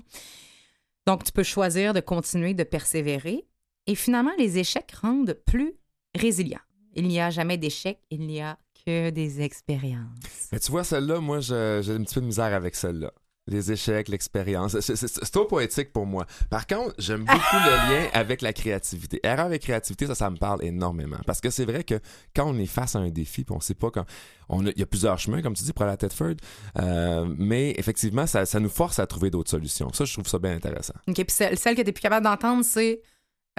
Donc, tu peux choisir de continuer de persévérer. Et finalement, les échecs rendent plus résilients. Il n'y a jamais d'échecs, il n'y a que des expériences.
Mais tu vois, celle-là, moi, j'ai un petit peu de misère avec celle-là. Les échecs, l'expérience. C'est- trop poétique pour moi. Par contre, j'aime beaucoup le lien avec la créativité. Erreur et créativité, ça, ça me parle énormément. Parce que c'est vrai que quand on est face à un défi, puis on sait pas quand. On a- Il y a plusieurs chemins, comme tu dis, pour aller à Tedford. euh, mais effectivement, ça, ça nous force à trouver d'autres solutions. Ça, je trouve ça bien intéressant.
OK, puis celle, celle que tu es plus capable d'entendre, c'est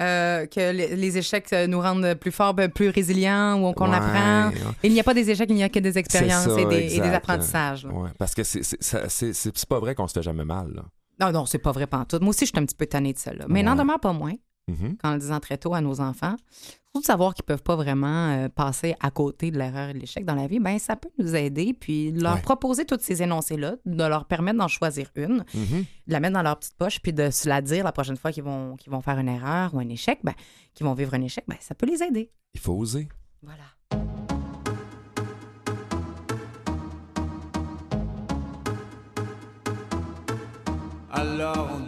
euh, que les, les échecs euh, nous rendent plus forts, ben, plus résilients, ou qu'on
Ouais,
apprend.
ouais.
Il n'y a pas des échecs, il n'y a que des expériences
ça,
et, des, et
exact.
des apprentissages.
Ouais, parce que c'est- ça- pas vrai qu'on se fait jamais mal. Là.
Non, non, c'est pas vrai pantoute. Moi aussi, je suis un petit peu tannée de celle-là. Mais n'en demeure pas moins,
Mhm.
qu'en le disant très tôt à nos enfants, surtout de savoir qu'ils peuvent pas vraiment euh, passer à côté de l'erreur et de l'échec dans la vie, ben ça peut nous aider, puis de leur
Ouais.
proposer toutes ces énoncés-là, de leur permettre d'en choisir une,
Mhm.
de la mettre dans leur petite poche, puis de se la dire la prochaine fois qu'ils vont, qu'ils vont faire une erreur ou un échec, ben, qu'ils vont vivre un échec, ben, ça peut les aider.
Il faut oser.
Voilà.
Alors on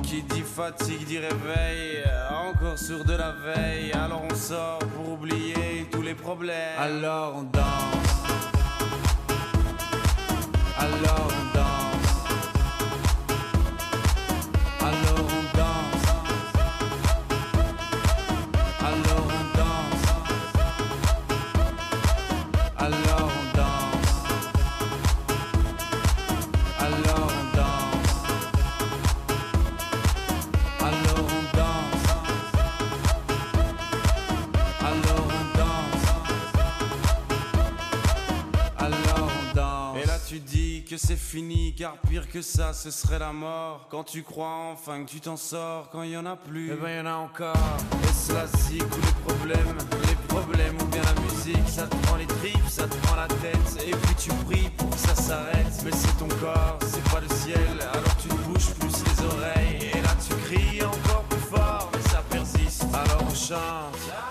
qui dit fatigue dit réveil. Encore sourd de la veille. Alors on sort pour oublier tous les problèmes. Alors on danse. Alors on danse. Que c'est fini, car pire que ça, ce serait la mort. Quand tu crois enfin que tu t'en sors, quand il y en a plus, eh ben y en a encore. Et cela zik ou les problèmes, les problèmes ou bien la musique, ça te prend les tripes, ça te prend la tête. Et puis tu pries pour que ça s'arrête. Mais c'est ton corps, c'est pas le ciel, alors tu te bouges plus les oreilles. Et là tu cries encore plus fort, mais ça persiste. Alors on chante.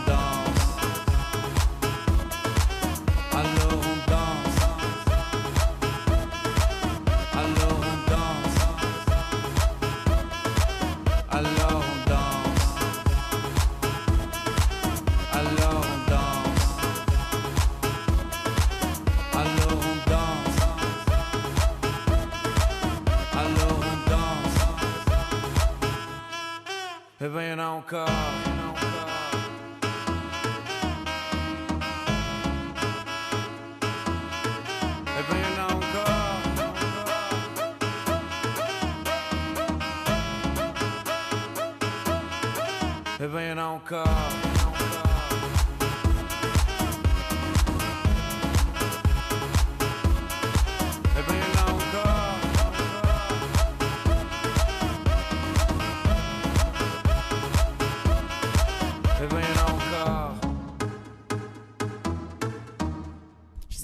come.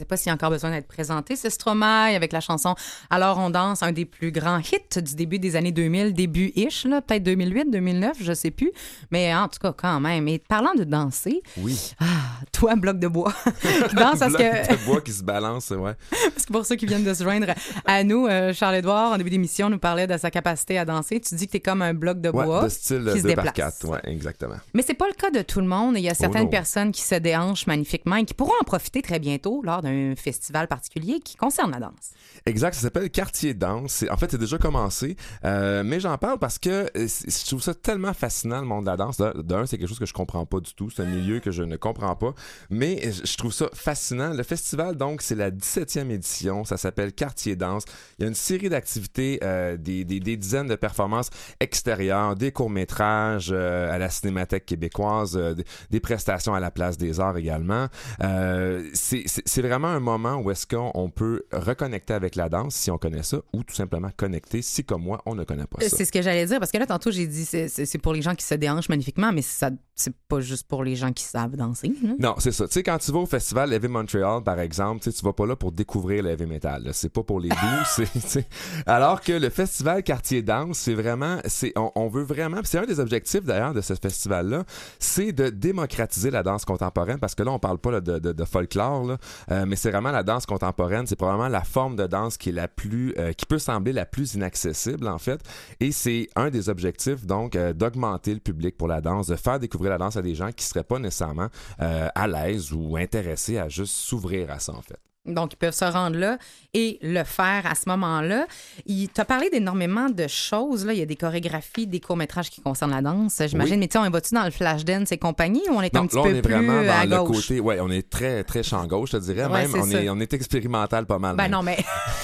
Pas s'il y a encore besoin d'être présenté. C'est Stromae avec la chanson Alors on danse, un des plus grands hits du début des années 2000, début-ish, là, peut-être 2008, 2009, je sais plus. Mais en tout cas, quand même. Et parlant de danser,
Oui.
ah, toi, bloc de bois, [LAUGHS] danse parce
Bloc
que,
de bois qui se balance, ouais. [LAUGHS]
parce que pour ceux qui viennent de se joindre à nous, euh, Charles-Édouard, en début d'émission, nous parlait de sa capacité à danser. Tu dis que tu es comme un bloc de
Ouais,
bois
de style
qui se
2 par
déplace.
4. Ouais, exactement.
Mais c'est pas le cas de tout le monde. Il y a certaines
Oh non.
personnes qui se déhanchent magnifiquement et qui pourront en profiter très bientôt lors d'un festival particulier qui concerne la danse.
Exact, ça s'appelle Quartier Danse. En fait, c'est déjà commencé, euh, mais j'en parle parce que euh, je trouve ça tellement fascinant, le monde de la danse. D'un- c'est quelque chose que je comprends pas du tout. C'est un milieu que je ne comprends pas, mais je je trouve ça fascinant. Le festival, donc, c'est la 17e édition. Ça s'appelle Quartier Danse. Il y a une série d'activités, euh, des, des, des dizaines de performances extérieures, des courts-métrages euh, à la Cinémathèque québécoise, euh, des, des prestations à la Place des Arts également. Euh, c'est vraiment un moment où est-ce qu'on on peut reconnecter avec la danse si on connaît ça ou tout simplement connecter si, comme moi, on ne connaît pas ça.
C'est ce que j'allais dire parce que là, tantôt, j'ai dit c'est pour les gens qui se déhanchent magnifiquement, mais ça c'est pas juste pour les gens qui savent danser. hein.
Non, c'est ça. Tu sais, quand tu vas au festival Heavy Montreal, par exemple, tu vas pas là pour découvrir le heavy metal. C'est pas pour les [LAUGHS] sais. Alors que le festival Quartier Danse, c'est vraiment, c'est, on, on veut vraiment, c'est un des objectifs d'ailleurs de ce festival-là, c'est de démocratiser la danse contemporaine parce que là, on parle pas là, de, de, de folklore, là, euh, mais c'est vraiment la danse contemporaine. C'est probablement la forme de danse qui est la plus, euh, qui peut sembler la plus inaccessible en fait. Et c'est un des objectifs donc euh, d'augmenter le public pour la danse, de faire découvrir la danse à des gens qui seraient pas nécessairement euh, à l'aise ou intéressés à juste s'ouvrir à ça en fait.
Donc, ils peuvent se rendre là et le faire à ce moment-là. Il t'a parlé d'énormément de choses. Là. Il y a des chorégraphies, des courts-métrages qui concernent la danse, j'imagine.
Oui.
Mais tu sais, on va-tu dans le flash dance et compagnie ou on est un
Non,
petit
là, on
peu
est
plus
vraiment dans
à
le
gauche?
côté. Ouais, on est très, très champ gauche, je te dirais.
Ouais,
même, on est, on est expérimental pas mal.
Ben
même.
non, mais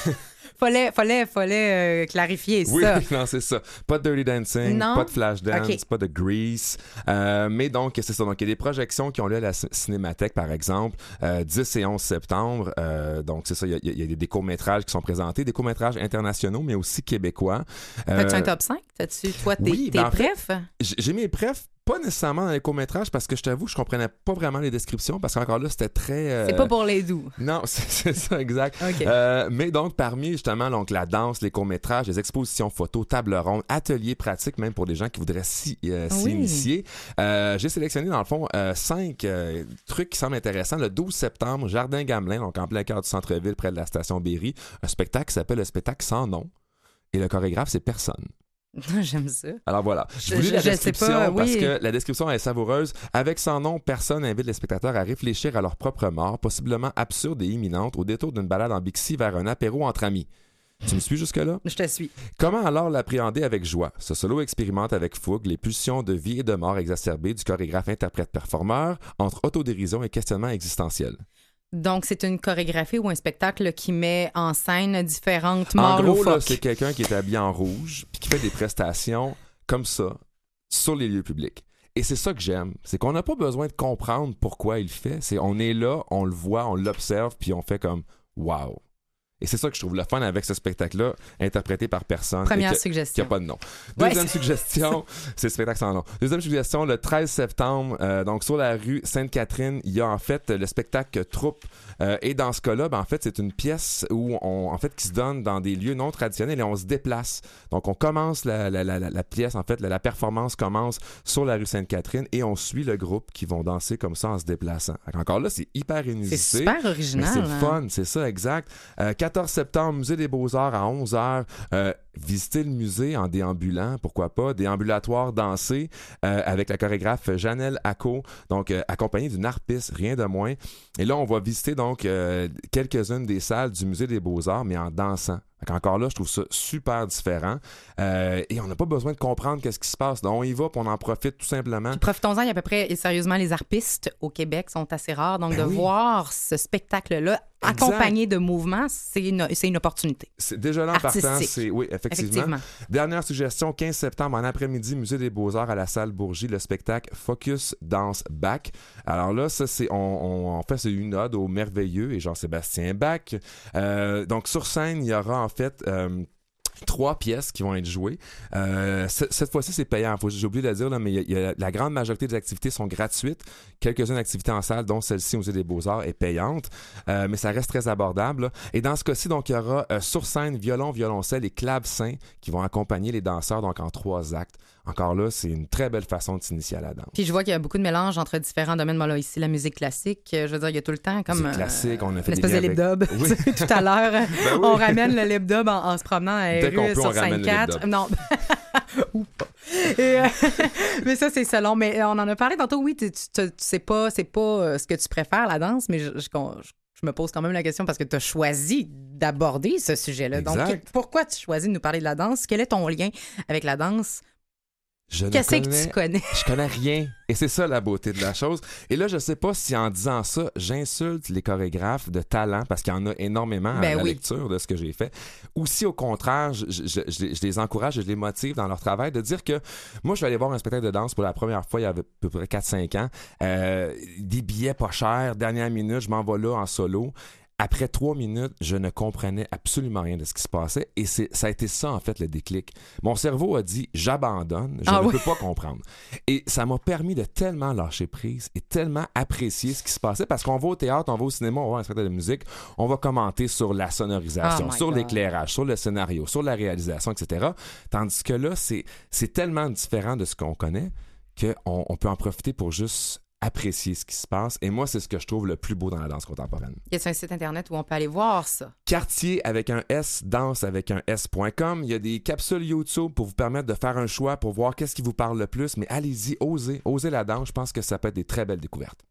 [LAUGHS] fallait, fallait, fallait euh, clarifier
Oui,
ça. [LAUGHS]
non, c'est ça. Pas de Dirty Dancing,
Non?
pas de Flash Dance,
Ok.
pas de Grease. Euh, mais donc, c'est ça. Donc, il y a des projections qui ont lieu à la Cinémathèque, par exemple, euh, 10 et 11 septembre. Euh, donc, c'est ça. Il y a, il y a des, courts-métrages qui sont présentés, des courts-métrages internationaux, mais aussi québécois.
As-tu
Euh,
un top 5? As-tu, toi, tes,
oui, ben,
prefs?
J'ai mes prefs, pas nécessairement dans les courts-métrages, parce que je t'avoue, je comprenais pas vraiment les descriptions, parce qu'encore là, c'était très... euh,
C'est pas pour les doux.
Non, [LAUGHS] c'est ça, exact. Euh, mais donc, parmi justement donc, la danse, les courts-métrages, les expositions photos, tables rondes, ateliers pratiques, même pour des gens qui voudraient s'y euh, s'y
Oui.
initier, euh, j'ai sélectionné dans le fond cinq trucs qui semblent intéressants. Le 12 septembre, Jardin Gamelin, donc en plein cœur du centre-ville, près de la station Berry, un spectacle qui s'appelle le spectacle sans nom. Et le chorégraphe, c'est personne. [LAUGHS]
J'aime ça.
Alors voilà, je vous lis la
je
description
pas,
parce que la description est savoureuse. Avec son nom, personne invite les spectateurs à réfléchir à leur propre mort, possiblement absurde et imminente, au détour d'une balade en Bixi vers un apéro entre amis. Tu me suis jusque-là?
Je te suis.
Comment alors l'appréhender avec joie? Ce solo expérimente avec fougue les pulsions de vie et de mort exacerbées du chorégraphe interprète-performeur entre autodérision et questionnement existentiel.
Donc, c'est une chorégraphie ou un spectacle qui met en scène différentes
En
morts
gros, là,
loufoques.
c'est quelqu'un qui est habillé en rouge puis qui fait des prestations comme ça sur les lieux publics. Et c'est ça que j'aime, c'est qu'on n'a pas besoin de comprendre pourquoi il le fait. C'est on est là, on le voit, on l'observe, puis on fait comme wow. Et c'est ça que je trouve le fun avec ce spectacle-là, interprété par personne.
Première
et que- qui
suggestion.
n'a pas de nom. Deuxième [LAUGHS] suggestion, c'est le spectacle sans nom. Deuxième suggestion, le 13 septembre, euh, donc sur la rue Sainte-Catherine, il y a en fait le spectacle Troupe. Euh, et dans ce cas-là, ben, en fait, c'est une pièce où on, en fait, qui se donne dans des lieux non traditionnels et on se déplace. Donc, on commence la, la, la, pièce, en fait, la, performance commence sur la rue Sainte-Catherine et on suit le groupe qui vont danser comme ça en se déplaçant. Encore là, c'est hyper inusité.
C'est super original.
c'est
hein.
fun, c'est ça, exact. Euh, 14 septembre, Musée des Beaux-Arts à 11h. Visiter le musée en déambulant, pourquoi pas. Déambulatoire dansé euh, avec la chorégraphe Janelle Acco, donc euh, accompagnée d'une harpiste, rien de moins. Et là, on va visiter donc euh, quelques-unes des salles du Musée des Beaux-Arts, mais en dansant. Encore là, je trouve ça super différent. Euh, et on n'a pas besoin de comprendre qu'est-ce qui se passe. Donc, on y va, puis on en profite tout simplement.
Profitons-en, il y a à peu près, et sérieusement, les harpistes au Québec sont assez rares. Donc,
Ben
de
oui.
voir ce spectacle-là accompagné de mouvements, c'est une, opportunité.
C'est déjà là en partant, c'est oui, effectivement.
Effectivement.
Dernière suggestion, 15 septembre en après-midi, Musée des Beaux-Arts à la salle Bourgie, le spectacle Focus Dance Back. Alors là, ça, c'est, on, on- en fait, c'est une ode au merveilleux et Jean-Sébastien Bach. Euh, donc, sur scène, il y aura en fait. euh, Trois pièces qui vont être jouées. Euh, ce- cette fois-ci, c'est payant. J'ai oublié de le dire, mais la grande majorité des activités sont gratuites. Quelques-unes activités en salle, dont celle-ci au Musée des Beaux-Arts, est payante. Euh, mais ça reste très abordable. Et dans ce cas-ci, donc, il y aura euh, sur scène violon, violoncelle et clavecin qui vont accompagner les danseurs donc en trois actes. Encore là, c'est une très belle façon de s'initier à la danse.
Puis je vois qu'il y a beaucoup de mélange entre différents domaines. Moi, là, ici, la musique classique, euh, je veux dire, il y a tout le temps comme.
Classique, on a fait
Une
des
espèce de lip
avec-. Oui. Ben [LAUGHS]
tout à l'heure, [LAUGHS]
oui.
on ramène le lip dub en, en se promenant à
Dès
rue
peut,
sur
ramène le lip
5-4.
dub.
Non. [LAUGHS] Ou pas. Euh, mais ça, c'est selon. Mais euh, on en a parlé tantôt. Oui, tu, tu, tu- tu sais pas, c'est pas euh, ce que tu préfères, la danse, mais je, je- je- je me pose quand même la question parce que tu as choisi d'aborder ce sujet-là. Donc, pourquoi tu choisis de nous parler de la danse? Quel est ton lien avec la danse? Qu'est-ce que tu connais? [LAUGHS]
Je connais rien. Et c'est ça la beauté de la chose. Et là, je sais pas si en disant ça, j'insulte les chorégraphes de talent, parce qu'il y en a énormément
Ben
à la
oui.
lecture de ce que j'ai fait. Ou si au contraire, je, je- je- je les- encourage, je les motive dans leur travail de dire que moi, je vais aller voir un spectacle de danse pour la première fois il y a à peu près 4-5 ans. Euh, des billets pas chers, dernière minute, je m'en vais là en solo. Après trois minutes, je ne comprenais absolument rien de ce qui se passait et c'est, ça a été ça en fait le déclic. Mon cerveau a dit j'abandonne, je
Ah
ne
oui.
peux pas comprendre. Et ça m'a permis de tellement lâcher prise et tellement apprécier ce qui se passait parce qu'on va au théâtre, on va au cinéma, on va voir un spectacle de musique, on va commenter sur la sonorisation,
Oh
sur l'éclairage, sur le scénario, sur la réalisation, etc. Tandis que là, c'est, c'est tellement différent de ce qu'on connaît qu'on on peut en profiter pour juste apprécier ce qui se passe. Et moi, c'est ce que je trouve le plus beau dans la danse contemporaine.
Y a un site internet où on peut aller voir ça?
Quartier avec un S, danse avec un S.com. Il y a des capsules YouTube pour vous permettre de faire un choix, pour voir qu'est-ce qui vous parle le plus. Mais allez-y, osez, osez la danse. Je pense que ça peut être des très belles découvertes.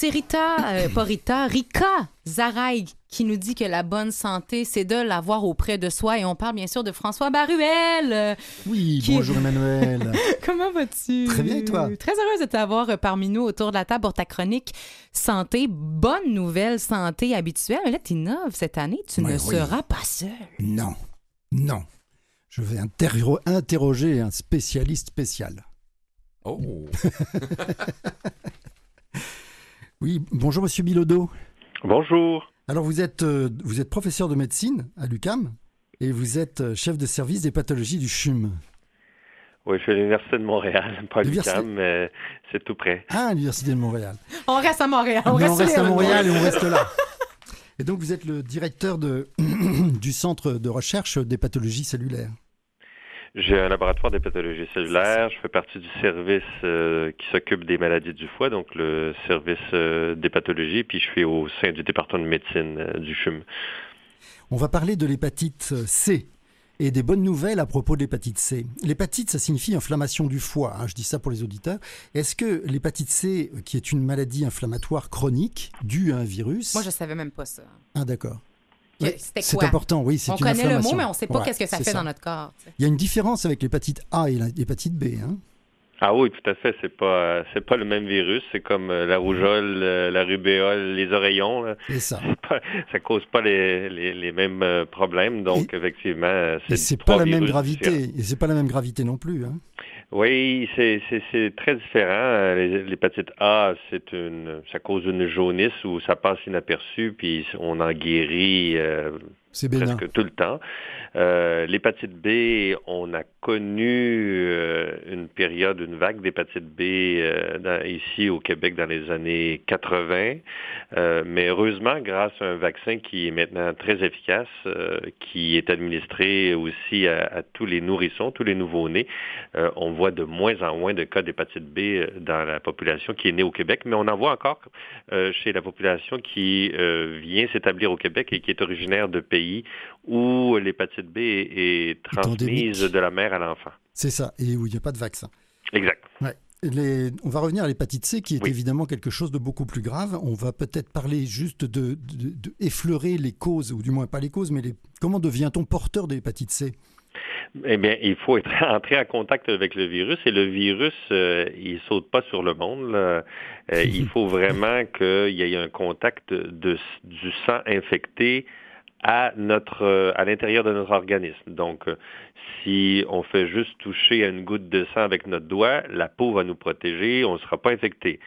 C'est Rita, euh, pas Rita, Rika Zaraï qui nous dit que la bonne santé, c'est de l'avoir auprès de soi. Et on parle bien sûr de François Baruel. Euh,
Oui,
Qui-
bonjour Emmanuel. [LAUGHS]
Comment vas-tu?
Très bien, et toi?
Très heureuse de t'avoir euh, parmi nous autour de la table pour ta chronique santé. Bonne nouvelle santé habituelle. Mais là, tu innoves cette année. Tu ne
oui.
seras pas seul.
non, non. Je vais interro- interroger un spécialiste spécial.
Oh! [LAUGHS]
Oui, bonjour Monsieur Bilodeau.
Bonjour.
Alors vous êtes, euh, vous êtes professeur de médecine à l'UCAM et vous êtes euh, chef de service des pathologies du CHUM.
Oui, je suis à l'Université de Montréal, [LAUGHS] pas l'UQAM, mais c'est tout près.
Ah, à l'Université de Montréal.
On reste à Montréal. On reste,
on reste à Montréal et on reste là. Et donc vous êtes le directeur de, [CLEARS THROAT] du centre de recherche des pathologies cellulaires.
J'ai un laboratoire des pathologies cellulaires. Je fais partie du service euh, qui s'occupe des maladies du foie, donc le service euh, des pathologies, puis je suis au sein du département de médecine euh, du CHUM.
On va parler de l'hépatite C et des bonnes nouvelles à propos de l'hépatite C. L'hépatite, ça signifie inflammation du foie. hein, je dis ça pour les auditeurs. Est-ce que l'hépatite C, qui est une maladie inflammatoire chronique due à un virus...
Moi, je savais même pas ça.
Ah, d'accord. C'est important, oui.
On
une
connaît le mot, mais on sait pas
Ouais,
qu'est-ce que ça fait dans notre corps. tu sais.
Il y a une différence avec l'hépatite A et l'hépatite B. Hein?
Ah oui, tout à fait. C'est pas euh, c'est pas le même virus. C'est comme euh, la rougeole, euh, la rubéole, les oreillons.
C'est ça.
Pas- [LAUGHS] ça cause pas les, les, les mêmes euh, problèmes. Donc effectivement,
Et
c'est
pas la même gravité.
différents.
Et c'est pas la même gravité non plus. Hein?
Oui, c'est c'est- c'est très différent. Les- L'hépatite A, c'est une, ça cause une jaunisse où ça passe inaperçu, puis on en guérit euh, presque tout le temps. Euh, L'hépatite B, on a connu euh, une période, une vague d'hépatite B euh, ici au Québec dans les années 80. Euh, mais heureusement, grâce à un vaccin qui est maintenant très efficace, qui est administré aussi à, tous les nourrissons, tous les nouveaux-nés, euh, on voit de moins en moins de cas d'hépatite B dans la population qui est née au Québec, mais on en voit encore chez la population qui vient s'établir au Québec et qui est originaire de pays où l'hépatite B est, est transmise de la mère à l'enfant.
C'est ça. Et où il n'y a pas de vaccin.
Exact.
Ouais. Les- On va revenir à l'hépatite C, qui est
Oui.
évidemment quelque chose de beaucoup plus grave. On va peut-être parler juste de, de- de effleurer les causes, ou du moins pas les causes, mais les... comment devient-on porteur de l'hépatite C?
Eh bien, il faut être [LAUGHS] entré en contact avec le virus et le virus, euh, il saute pas sur le monde. là. Euh, il faut [LAUGHS] vraiment qu'il y ait un contact de, du sang infecté à notre euh, à l'intérieur de notre organisme. Donc, euh, si on fait juste toucher à une goutte de sang avec notre doigt, la peau va nous protéger, on ne sera pas infecté.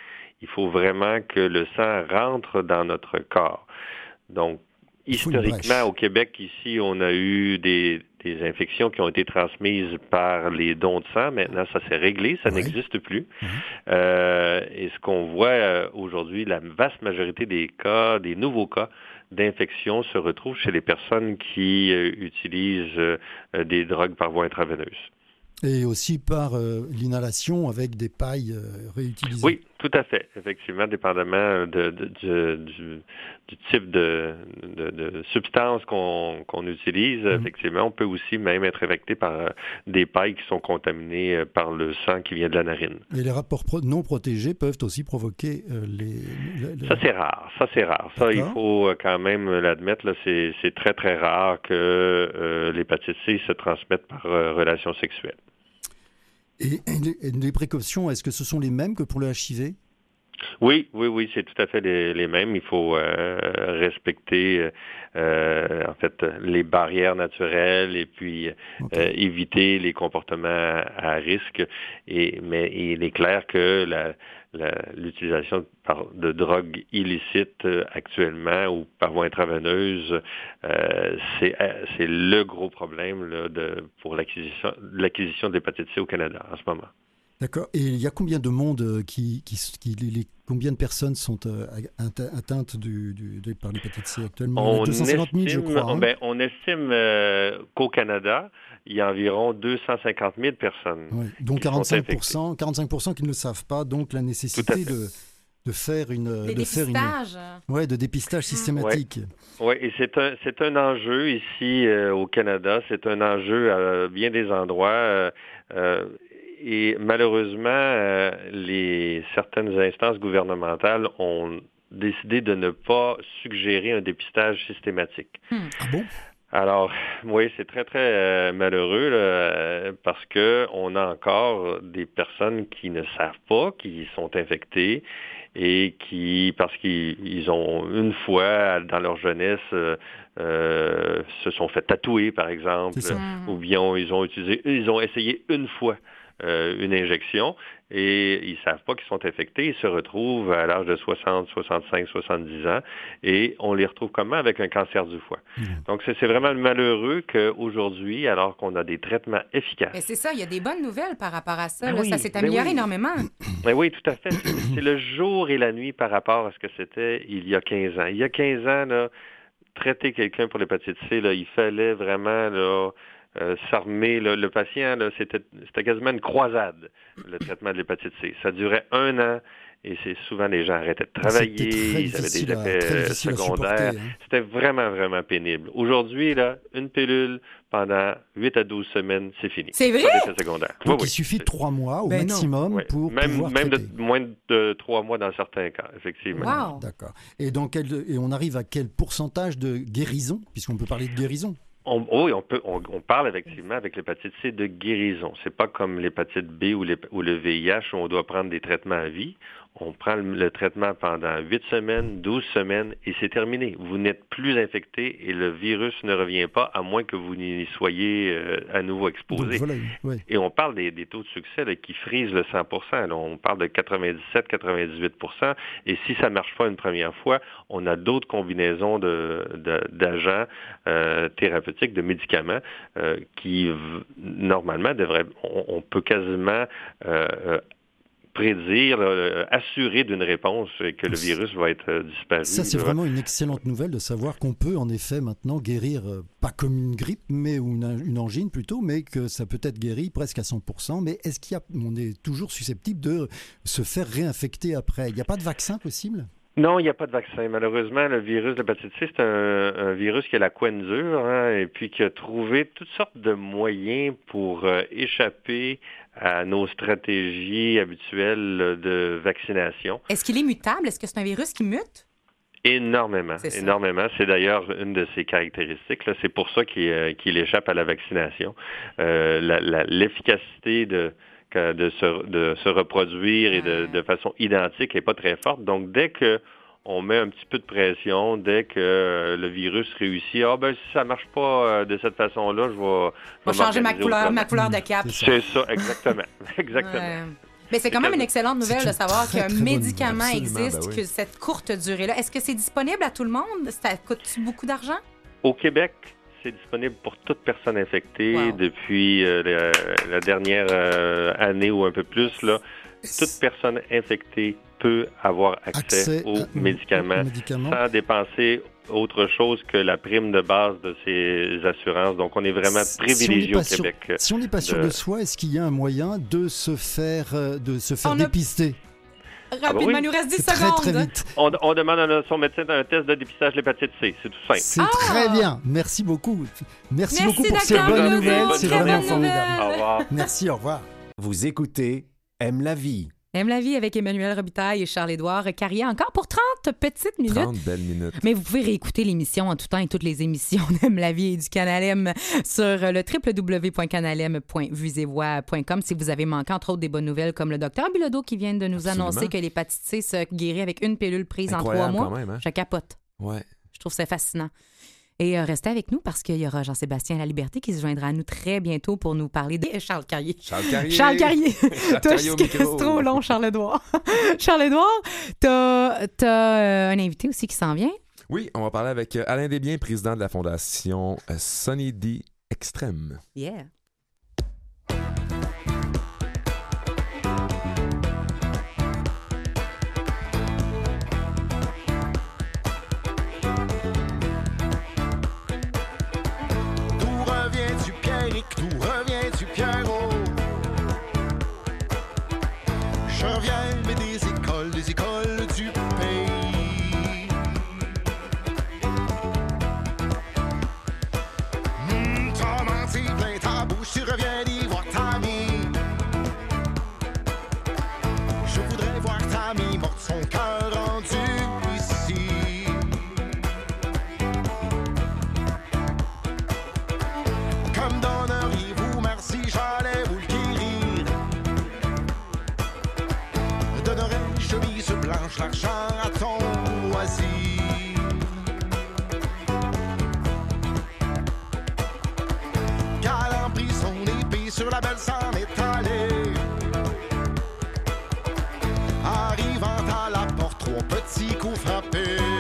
Il faut vraiment que le sang rentre dans notre corps. Donc, historiquement, au Québec, ici, on a eu des, des infections qui ont été transmises par les dons de sang. Maintenant, ça s'est réglé, ça n'existe plus.
Mhm.
Euh, et ce qu'on voit aujourd'hui, la vaste majorité des cas, des nouveaux cas d'infection se retrouvent chez les personnes qui euh, utilisent euh, euh, des drogues par voie intraveineuse.
Et aussi par euh, l'inhalation avec des pailles euh, réutilisées.
Oui, tout à fait. Effectivement, dépendamment de, de- du, du- du type de, substance qu'on utilise,
Mhm.
effectivement, on peut aussi même être infecté par euh, des pailles qui sont contaminées euh, par le sang qui vient de la narine.
Et les rapports pro- non protégés peuvent aussi provoquer euh, les. le- le-
Ça, c'est rare. Ça, c'est rare. Ça, il faut euh, quand même l'admettre. C'est c'est très, très rare que euh, l'hépatite C se transmette par euh, relation sexuelle.
Et, les, précautions, est-ce que ce sont les mêmes que pour le HIV
Oui, oui, oui, c'est tout à fait les, les mêmes. Il faut euh, respecter, euh, en fait, les barrières naturelles et puis euh, éviter les comportements à risque. Et, mais il est clair que la- la- l'utilisation de drogues illicites euh, actuellement ou par voie intraveineuse, euh, c'est euh, c'est le gros problème là, de, pour l'acquisition l'acquisition de l'hépatite C au Canada en ce moment.
D'accord. Et il y a combien de monde euh, qui, qui, qui- les- les- combien de personnes sont euh, atte- atteintes du, du- de- par l'hépatite C actuellement? Il y en a 250 000, je crois. hein.
ben, on estime euh, qu'au Canada, il y a environ 250 000 personnes.
Ouais,
sont
45%, 45% qui ne le savent pas, donc la nécessité de, de faire une,
Des
de faire une, ouais, de dépistage systématique.
Oui, et c'est un c'est un enjeu ici euh, au Canada. C'est un enjeu à bien des endroits. euh, euh, et malheureusement, euh, les certaines instances gouvernementales ont décidé de ne pas suggérer un dépistage systématique.
Ah bon?
Alors, oui, c'est très, très euh, malheureux là, parce que on a encore des personnes qui ne savent pas qu'ils sont infectés et qui, parce qu'ils ils ont une fois dans leur jeunesse, euh, euh, se sont fait tatouer, par exemple,
ça.
ou bien ils ont utilisé, ils ont essayé une fois euh, une injection et ils savent pas qu'ils sont infectés. Ils se retrouvent à l'âge de 60, 65, 70 ans et on les retrouve comment avec un cancer du foie? Donc c'est vraiment malheureux qu'aujourd'hui, alors qu'on a des traitements efficaces,
Mais c'est ça, il y a des bonnes nouvelles par rapport à ça.
Ben
là.
oui,
ça s'est
ben
amélioré
oui.
énormément. [COUGHS]
Ben oui, tout à fait. C'est c'est le jour et la nuit par rapport à ce que c'était il y a 15 ans. Il y a 15 ans, là, traiter quelqu'un pour l'hépatite C, là, il fallait vraiment là, euh, s'armer. Le patient, là, c'était, c'était quasiment une croisade, le traitement de l'hépatite C. Ça durait un an et c'est souvent les gens arrêtaient de travailler,
C'était très
ils avaient des
difficile à-
effets secondaires.
supporter, hein.
C'était vraiment, vraiment pénible. Aujourd'hui, là, une pilule pendant 8 à 12 semaines, c'est fini.
C'est vrai?
Secondaires.
Donc
Oui,
il
oui.
suffit de trois mois au
Ben
maximum
Oui.
pour
même,
pouvoir
même de moins de trois mois dans certains cas, effectivement.
Wow.
D'accord. Et, dans quel, et on arrive à quel pourcentage de guérison, puisqu'on peut parler de guérison?
On, oui, on peut. On, parle effectivement avec l'hépatite C de guérison. C'est pas comme l'hépatite B ou le VIH où on doit prendre des traitements à vie. On prend le, le traitement pendant 8 semaines, 12 semaines et c'est terminé. Vous n'êtes plus infecté et le virus ne revient pas à moins que vous n'y soyez euh, à nouveau exposé.
voilà.
Et on parle des, des taux de succès là, qui frisent le 100 là. On parle de 97-98% Et si ça marche pas une première fois, on a d'autres combinaisons d'agents euh, thérapeutiques, de médicaments euh, qui, normalement, devraient... On, on peut quasiment... euh, euh, prédire, euh, assurer d'une réponse et que le virus va être euh, disparu.
Ça, c'est vraiment une excellente nouvelle de savoir qu'on peut en effet maintenant guérir, euh, pas comme une grippe, mais une, une angine plutôt, mais que ça peut être guéri presque à 100%. Mais est-ce qu'il y a, on est toujours susceptible de se faire réinfecter après? Il n'y a pas de vaccin possible?
Non, il n'y a pas de vaccin. Malheureusement, le virus de l'hépatite C, c'est un, un virus qui a la couenne dure hein, et puis qui a trouvé toutes sortes de moyens pour euh, échapper à nos stratégies habituelles de vaccination.
Est-ce qu'il est mutable? Est-ce que c'est un virus qui mute?
Énormément, énormément. C'est d'ailleurs une de ses caractéristiques. C'est pour ça qu'il euh, qu'il échappe à la vaccination. Euh, L'efficacité de, que- de, se, de se reproduire et de, de façon identique n'est pas très forte. Donc, dès que on met un petit peu de pression, dès que euh, le virus réussit, ah ben si ça marche pas euh, de cette façon-là, je vais,
Je
je
vais changer ma couleur, ma couleur de cap.
C'est ça, exactement, [LAUGHS] exactement.
Ouais. Mais c'est quand même une excellente nouvelle de savoir qu'un médicament existe,
ben oui.
que cette courte durée-là. Est-ce que c'est disponible à tout le monde? Ça coûte beaucoup d'argent?
Au Québec, c'est disponible pour toute personne infectée
Wow.
depuis euh, la, la dernière euh, année ou un peu plus. Là, toute personne infectée peut avoir accès,
Accès
aux
à-
médicaments
aux médicaments.
sans dépenser autre chose que la prime de base de ces assurances. Donc, on est vraiment privilégié au Québec.
Si on n'est pas sûr
de-
de soi, est-ce qu'il y a un moyen de se faire, euh, de se faire
On a-
dépister?
Rapidement,
oui.
il nous reste 10
C'est très
secondes.
très vite.
On, on demande à son médecin un test de dépistage de l'hépatite C. C'est tout simple.
C'est
Ah!
très bien. Merci beaucoup. Merci,
Merci,
beaucoup pour ces bonnes nouvelles. C'est vraiment
bonne
formidable.
nouvelle.
Au revoir.
Merci, au revoir.
Vous écoutez Aime la vie.
Aime la vie avec Emmanuel Robitaille et Charles-Édouard Carrier encore pour 30 petites minutes.
30 belles minutes.
Mais vous pouvez réécouter l'émission en tout temps et toutes les émissions [LAUGHS] d'Aime la vie et du Canal M sur le www.canalem.vusevoix.com si vous avez manqué, entre autres, des bonnes nouvelles comme le docteur Bilodeau qui vient de nous
Absolument.
annoncer que l'hépatite C se guérit avec une pilule prise en trois mois.
même, hein?
Je capote.
Ouais.
Je trouve ça fascinant. Et euh, restez avec nous parce qu'il y aura Jean-Sébastien La Liberté qui se joindra à nous très bientôt pour nous parler de [LAUGHS] Charles Carrier.
Charles Carrier.
Charles Carrier. [LAUGHS] C'est trop long, Charles-Édouard. [LAUGHS] Charles-Édouard, t'as as, un invité aussi qui s'en vient.
Oui, on va parler avec euh, Alain Desbiens, président de la fondation euh, Sunny D Extrême.
Yeah.
Je viens d'y voir Tammy. Je voudrais voir Tammy mort son cœur rendu ici. Comme donneriez-vous merci, j'allais vous le
guérir. Donnerais-je mise blanche, l'argent à sur la belle s'en est. Arrivant à la porte, trois petits coups frappés.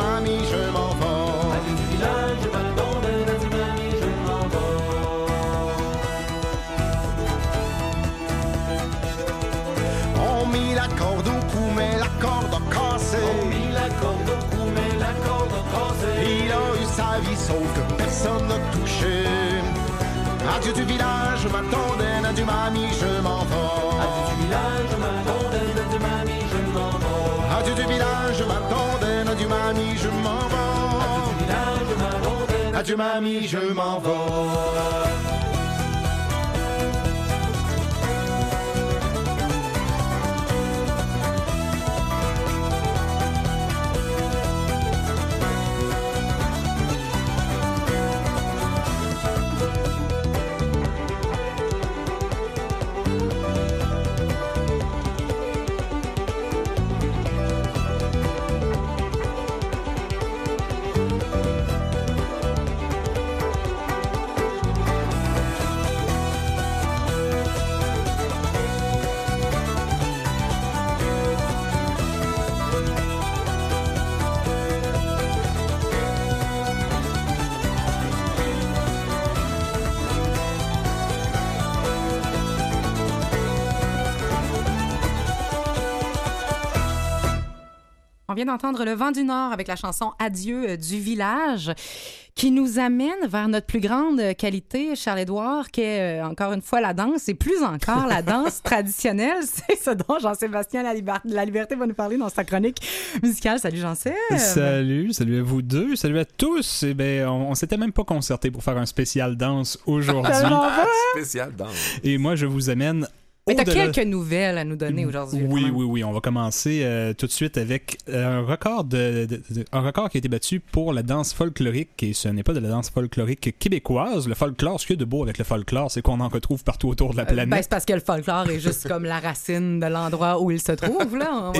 Mamie, je m'en vais.
Adieu
du village, ma tondaine, adieu mamie, je m'en vais. On mit la corde au cou, mais la corde a cassé.
On mit la corde au cou, mais la corde a cassé.
Il a eu sa vie, sauf que personne n'a touché. Adieu du village, ma tondaine, adieu mamie, je m'en vais.
Adieu du village, ma tondaine, adieu mamie, je m'en vais.
Adieu du village, ma tondaine, adieu mamie, je m'en vais.
Adieu
mamie, je m'en vais.
Vient d'entendre Le vent du Nord avec la chanson Adieu euh, du village qui nous amène vers notre plus grande qualité, Charles-Édouard, qui est euh, encore une fois la danse et plus encore la danse [LAUGHS] traditionnelle. C'est ce dont Jean-Sébastien la, Liber- la Liberté va nous parler dans sa chronique musicale. Salut Jean-Sébastien.
Salut, salut à vous deux, salut à tous. Eh ben, on, on s'était même pas concerté pour faire un spécial danse aujourd'hui. [LAUGHS]
Spécial danse.
Et moi, je vous amène.
Mais t'as quelques nouvelles à nous donner aujourd'hui. quand
Oui, oui, oui. On va commencer euh, tout de suite avec euh, un record de, de- de- un record qui a été battu pour la danse folklorique et ce n'est pas de la danse folklorique québécoise. Le folklore, ce qu'il y a de beau avec le folklore, c'est qu'on en retrouve partout autour de la
Euh,
planète.
ben, c'est parce que le folklore est juste comme la racine de l'endroit où il se trouve, là.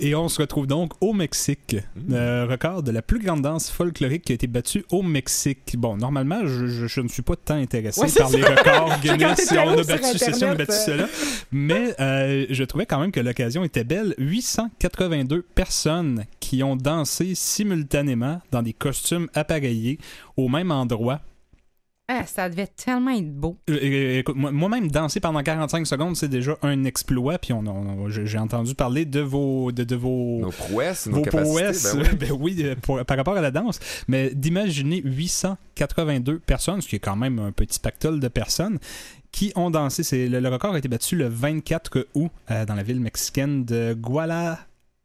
Et, on se retrouve donc au Mexique. Le record de la plus grande danse folklorique qui a été battue au Mexique. Bon, normalement, je, je- je ne suis pas tant intéressé
Ouais,
par les records [LAUGHS] Guinness. Si on a battu ceci, on a battu cela. Mais euh, je trouvais quand même que l'occasion était belle. 882 personnes qui ont dansé simultanément dans des costumes appareillés au même endroit.
Ah, ça devait tellement être beau.
Euh, euh, écoute, moi- Moi-même, danser pendant 45 secondes, c'est déjà un exploit. Puis on, on- j'ai j'ai entendu parler de vos, de, de vos,
Nos prouesses, nos
vos prouesses, [LAUGHS]
ben oui.
ben oui, pour- par rapport à la danse. Mais d'imaginer 882 personnes, ce qui est quand même un petit pactole de personnes, qui ont dansé. C'est, le, le record a été battu le 24 août euh, dans la ville mexicaine de Guala-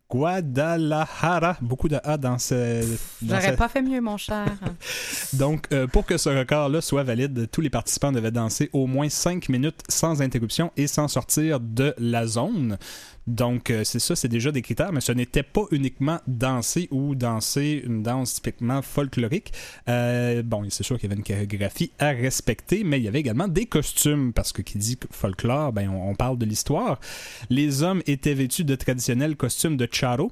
Guadalajara. Beaucoup de A dans ce. dans
J'aurais
ce-
pas fait mieux, mon cher. [LAUGHS]
donc, euh, pour que ce record-là soit valide, tous les participants devaient danser au moins 5 minutes sans interruption et sans sortir de la zone. Donc, euh, c'est ça, c'est déjà des critères, mais ce n'était pas uniquement danser ou danser une danse typiquement folklorique. Euh, bon, c'est sûr qu'il y avait une chorégraphie à respecter, mais il y avait également des costumes, parce que qui dit folklore, ben, on, on parle de l'histoire. Les hommes étaient vêtus de traditionnels costumes de charo.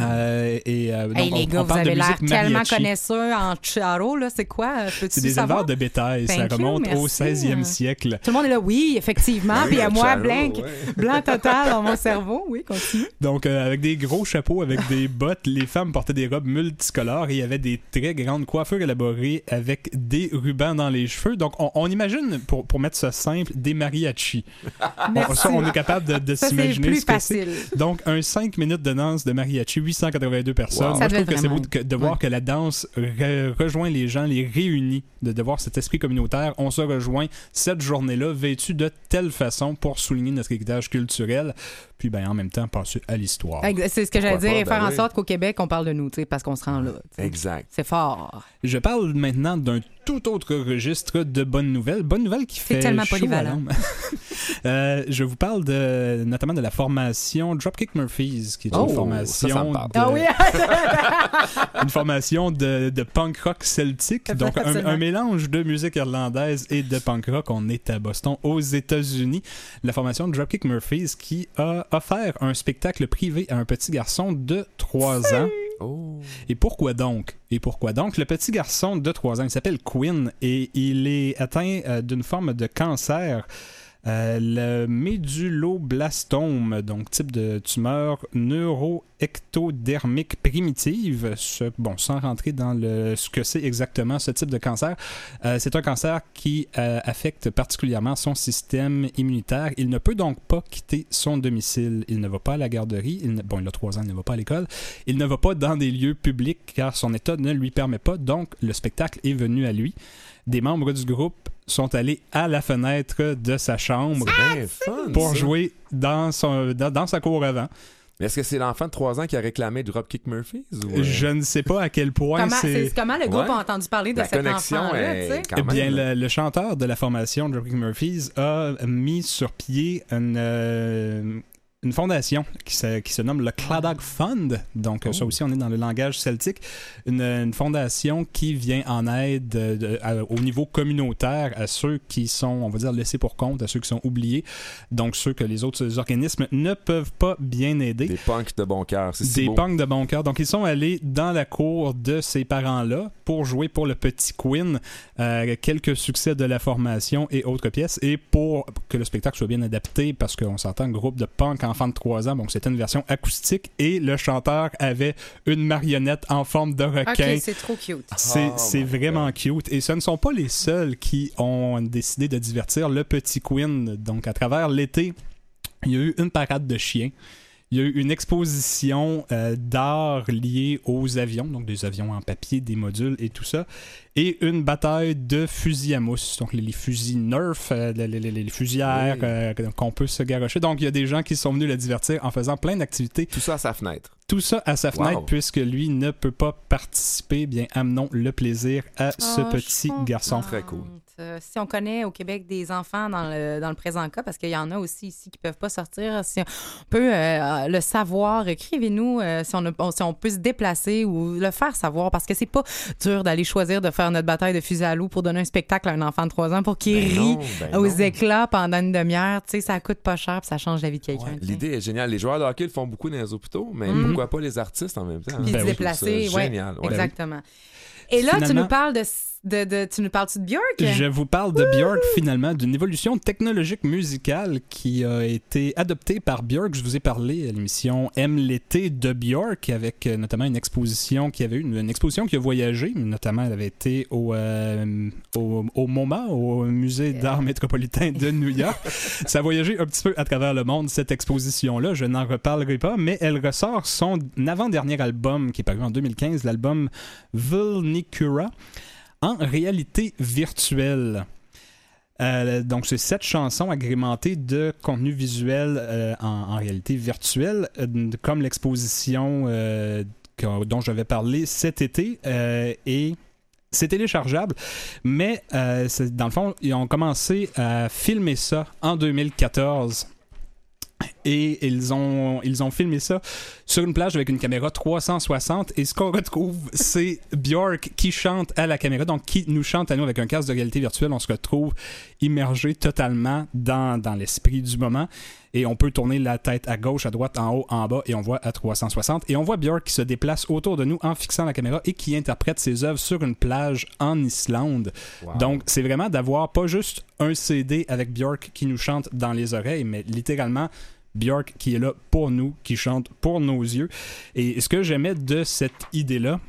Euh, et, euh, donc,
Hey,
on-
les gars,
on
vous
parle de
avez l'air
musique
tellement connaisseurs en charo, là. C'est quoi? Euh,
C'est des
savoir?
éleveurs de bétail, ça
you,
remonte au
merci.
16e siècle.
Tout le monde est là, oui, effectivement.
Oui,
Puis à moi,
charo,
blanc,
ouais. [LAUGHS]
blanc total dans mon cerveau. Oui, continue.
Donc, euh, avec des gros chapeaux, avec des bottes, les femmes portaient des robes multicolores et il y avait des très grandes coiffures élaborées avec des rubans dans les cheveux. Donc, on, on imagine, pour, pour mettre ça simple, des mariachis. On, ça, on est capable de, de s'imaginer
plus
ce que c'est.
facile.
Donc, un 5 minutes de danse de mariachi, 882 personnes.
Wow.
Moi,
Ça
je trouve que c'est beau de, de voir que la danse re- rejoint les gens, les réunit, de, de voir cet esprit communautaire. On se rejoint cette journée-là, vêtus de telle façon pour souligner notre héritage culturel, puis ben, en même temps passer à l'histoire.
C'est ce que j'allais dire, et faire
Ben
en
oui.
sorte qu'au Québec, on parle de nous, tu sais, parce qu'on se rend là.
Exact.
C'est fort.
Je parle maintenant d'un tout autre registre de bonnes nouvelles. Bonnes nouvelles qui
C'est
fait
tellement
chaud
polyvalent. [LAUGHS]
Euh, je vous parle de, notamment de la formation Dropkick Murphys, qui est
Oh,
une formation
ça me parle.
de-
Ah oui! [LAUGHS]
une formation de, de punk rock celtique, donc un, un mélange de musique irlandaise et de punk rock. On est à Boston, aux États-Unis. La formation Dropkick Murphys qui a offert un spectacle privé à un petit garçon de 3 ans.
Oh.
Et pourquoi donc? Et pourquoi donc? Le petit garçon de 3 ans, il s'appelle Quinn et il est atteint euh, d'une forme de cancer. Euh, le méduloblastome, donc type de tumeur neuroectodermique primitive. Bon, sans rentrer dans le, ce que c'est exactement ce type de cancer, euh, c'est un cancer qui euh, affecte particulièrement son système immunitaire. Il ne peut donc pas quitter son domicile. Il ne va pas à la garderie. Il ne- bon, il a 3 ans, il ne va pas à l'école. Il ne va pas dans des lieux publics car son état ne lui permet pas. Donc, le spectacle est venu à lui. Des membres du groupe sont allés à la fenêtre de sa chambre
Ben, fun,
pour
ça.
jouer dans, son, dans, dans sa cour avant.
Mais Est-ce que c'est l'enfant de 3 ans qui a réclamé Dropkick Murphys? Ou, euh,
Je ne sais pas à quel point
Comment,
c'est...
comment le groupe
Ouais.
a entendu parler de
La
cet
connexion
enfant-là,
Eh
même...
bien, le, le chanteur de la formation Dropkick Murphys a mis sur pied une, euh, une fondation qui se, qui se nomme le Claddagh Fund. Donc, euh, ça
Oh.
aussi, on est dans le langage celtique. Une, une fondation qui vient en aide de- de- à- au niveau communautaire à ceux qui sont, on va dire, laissés pour compte, à ceux qui sont oubliés. Donc, ceux que les autres organismes ne peuvent pas bien aider
Des punks de bon cœur. C'est si
des
beau.
punks de bon cœur. Donc, ils sont allés dans la cour de ces parents-là pour jouer pour le petit Quinn euh, quelques succès de la formation et autres pièces. Et pour que le spectacle soit bien adapté, parce qu'on s'entend groupe de punk enfants de 3 ans, donc c'était une version acoustique et le chanteur avait une marionnette en forme de requin.
C'est trop cute.
C'est
Oh
vraiment cute. Et ce ne sont pas les seuls qui ont décidé de divertir le petit Quinn. Donc, à travers l'été, il y a eu une parade de chiens. Il y a eu une exposition euh, d'art liée aux avions, donc des avions en papier, des modules et tout ça, et une bataille de fusils à mousse, donc les, les fusils Nerf, euh, les, les- les- les fusilières
Oui.
euh, qu'on peut se garocher. Donc il y a des gens qui sont venus le divertir en faisant plein d'activités
Tout ça à sa fenêtre.
tout ça à sa fenêtre,
Wow.
puisque lui ne peut pas participer, bien amenons le plaisir à ce
Ah, je
petit garçon.
Très cool.
Euh, si on connaît au Québec des enfants dans le, dans le présent cas, parce qu'il y en a aussi ici qui peuvent pas sortir, si on peut euh, le savoir, écrivez-nous euh, si, on a- si on peut se déplacer ou le faire savoir, parce que c'est pas dur d'aller choisir de faire notre bataille de fusil à loup pour donner un spectacle à un enfant de 3 ans pour qu'il
Ben
rit
non, ben
aux
non.
éclats pendant une demi-heure. Tu sais, ça coûte pas cher puis ça change la vie de quelqu'un.
Ouais. L'idée est géniale. Les joueurs de hockey le font beaucoup dans les hôpitaux, mais
Mhm.
pourquoi pas les artistes en même temps?
Puis
Ben
se
oui,
déplacer, ouais,
génial, ouais.
exactement. Et là, tu nous parles de, de, de- tu nous parles-tu de Björk?
Je vous parle de Björk finalement, d'une évolution technologique musicale qui a été adoptée par Björk. Je vous ai parlé à l'émission Aime l'été de Björk avec euh, notamment une exposition qui avait eu une, une exposition qui a voyagé, notamment elle avait été au, euh, au, au MoMA, au Musée d'art métropolitain de New York. [LAUGHS] Ça a voyagé un petit peu à travers le monde cette exposition-là. Je n'en reparlerai pas, mais elle ressort son avant-dernier album qui est paru en 2015, l'album Vulnicura en réalité virtuelle. Euh, donc, c'est sept chansons agrémentées de contenu visuel euh, en, réalité virtuelle, euh, comme l'exposition dont j'avais parlé cet été. et c'est téléchargeable, mais dans le fond, ils ont commencé à filmer ça en 2014. Et ils ont, filmé ça sur une plage avec une caméra 360. Et ce qu'on retrouve, [LAUGHS] c'est Björk qui chante à la caméra, donc qui nous chante à nous avec un casque de réalité virtuelle. On se retrouve immergé totalement dans, dans l'esprit du moment. Et on peut tourner la tête à gauche, à droite, en haut, en bas, et on voit à 360. Et on voit Björk qui se déplace autour de nous en fixant la caméra et qui interprète ses œuvres sur une plage en Islande.
Wow.
Donc, c'est vraiment d'avoir pas juste un CD avec Björk qui nous chante dans les oreilles, mais littéralement Björk qui est là pour nous, qui chante pour nos yeux. Et ce que j'aimais de cette idée-là,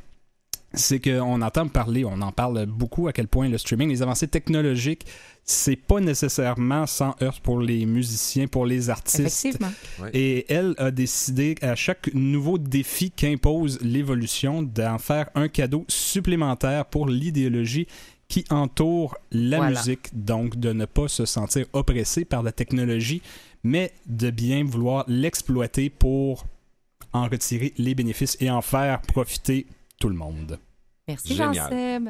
c'est qu'on entend parler, on en parle beaucoup à quel point le streaming, les avancées technologiques, c'est pas nécessairement sans heurts pour les musiciens, pour les artistes.
Effectivement.
Et elle a décidé, à chaque nouveau défi qu'impose l'évolution, d'en faire un cadeau supplémentaire pour l'idéologie qui entoure la
Voilà.
musique. Donc, de ne pas se sentir oppressé par la technologie, mais de bien vouloir l'exploiter pour en retirer les bénéfices et en faire profiter tout le monde.
Merci. Jean-Seb.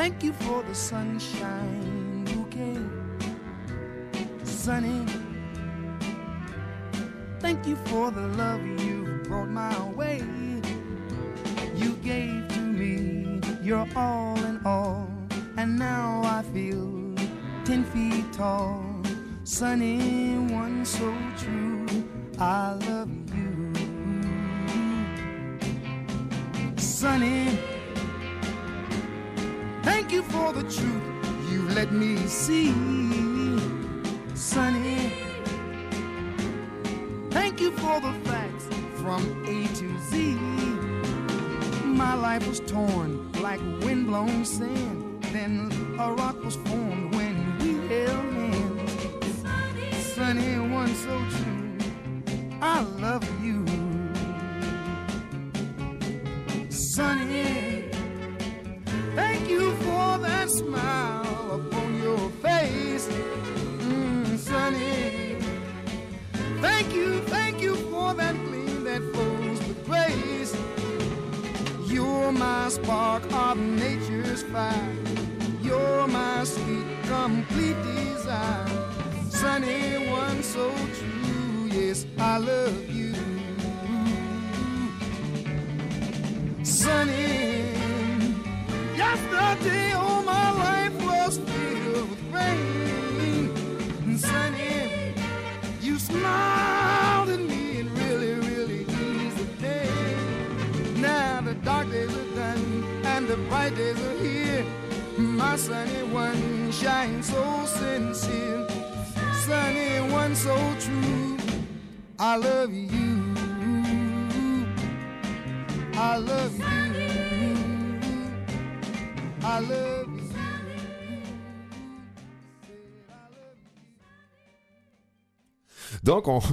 thank you for the sunshine bouquet. Sunny, thank you for the love you brought my way. You gave to me your all in all, and now I feel ten feet tall. Sunny, one so true. I love you. Sunny, thank you for the truth you let me see. Sunny, thank you for the facts from A to Z. My life was torn like windblown sand. Then a rock was formed when we held hands. Sunny, one so true. I love you. Sunny, smile upon your face. Mm, Sunny, thank you, thank you for that gleam that flows with grace. You're my spark of nature's fire. You're my sweet, complete desire. Sunny one so true, yes, I love you. Sunny, yesterday all my rain. Sunny, you smiled at me and really, really eased the day. Now the dark days are done and the bright days are here. My sunny one shines so sincere, sunny one so true. I love you. I love you. I love
Donc, on. [LAUGHS]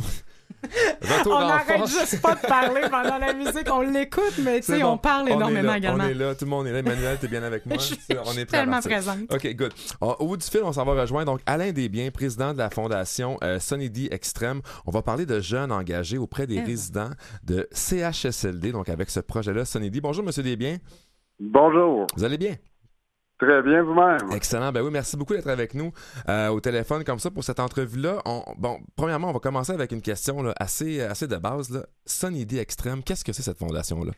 Retour
on n'arrête juste pas de parler pendant la musique. On l'écoute, mais tu sais,
bon.
on parle énormément également.
On est là, tout le monde est là. Emmanuel, t'es bien avec [LAUGHS] moi?
Je
on est
tellement présente.
OK, good. On- Au bout du fil, on s'en va rejoindre donc Alain Desbiens, président de la fondation euh, Sunny D Extrême. On va parler de jeunes engagés auprès des
Eh
résidents de CHSLD, donc avec ce projet-là, Sunny D. Bonjour, Monsieur Desbiens.
Bonjour.
Vous allez bien?
Très bien vous-même.
Excellent. Ben oui, merci beaucoup d'être avec nous euh, au téléphone comme ça pour cette entrevue-là. On- Bon, premièrement, on va commencer avec une question là, assez, assez de base. Là. Sunny Extrême, qu'est-ce que c'est cette fondation-là?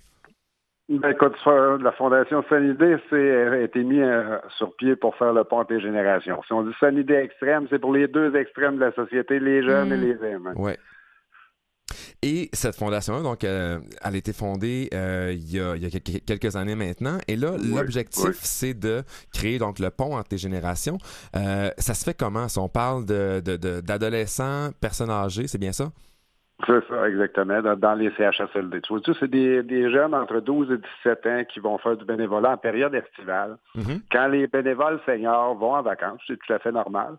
Ben, écoute, la Fondation Sanidé c'est, a été mis euh, sur pied pour faire le pont des générations. Si on dit Sanidé extrême, c'est pour les deux extrêmes de la société, les jeunes et les aimants.
Ouais. Et cette fondation-là, donc, euh, elle a été fondée euh, il y a, il y a quelques- années maintenant. Et là,
Oui,
l'objectif,
oui.
c'est de créer donc le pont entre les générations. Euh, ça se fait comment? Si on parle de, de- de- d'adolescents, personnes âgées, c'est bien ça?
C'est ça, exactement, dans, les CHSLD. Tu vois, c'est des, des jeunes entre 12 et 17 ans qui vont faire du bénévolat en période estivale.
Mhm.
Quand les bénévoles seniors vont en vacances, c'est tout à fait normal.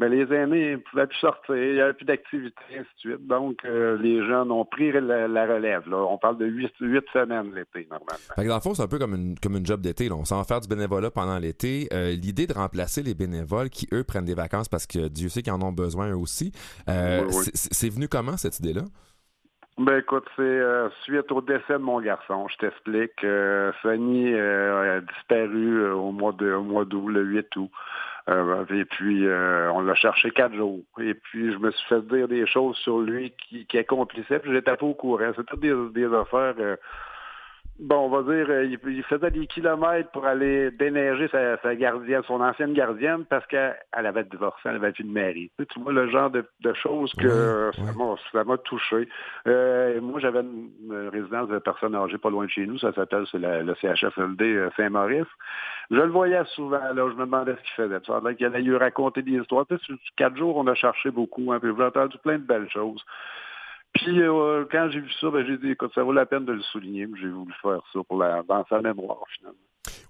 Mais les aînés ne pouvaient plus sortir, il n'y avait plus d'activité, ainsi de suite. Donc, euh, les jeunes ont pris la, la relève. Là. On parle de huit, huit semaines l'été, normalement.
Fait que dans le fond, c'est un peu comme une, comme une job d'été. On s'en faire du bénévolat pendant l'été. Euh, L'idée de remplacer les bénévoles qui, eux, prennent des vacances parce que Dieu sait qu'ils en ont besoin eux aussi. euh,
Oui, oui.
c'est- venu comment, cette idée-là?
Ben écoute, c'est euh, suite au décès de mon garçon. Je t'explique. Euh, Fanny euh, a disparu au mois de au mois d'août, le 8 août. Euh, et puis euh, on l'a cherché quatre jours. Et puis je me suis fait dire des choses sur lui qui, qui accomplissait, puis j'étais pas au courant. C'était des, des affaires. euh, Bon, on va dire, euh, il, il faisait des kilomètres pour aller déneiger sa, sa gardienne, son ancienne gardienne, parce qu'elle elle avait divorcé, elle avait plus de mari. Tu, sais, tu vois le genre de, de choses que ça m'a- ça m'a touché. Euh, moi, j'avais une, une résidence de personnes âgées pas loin de chez nous, ça s'appelle le CHFLD euh, Saint-Maurice. Je le voyais souvent, là, je me demandais ce qu'il faisait. Ça qu'il allait lui raconter des histoires. Tu sais, sur quatre jours, on a cherché beaucoup, hein, puis j'ai entendu plein de belles choses. Puis euh, quand j'ai vu ça, ben, j'ai dit, écoute, ça vaut la peine de le souligner. J'ai voulu faire ça pour la, dans sa mémoire, finalement.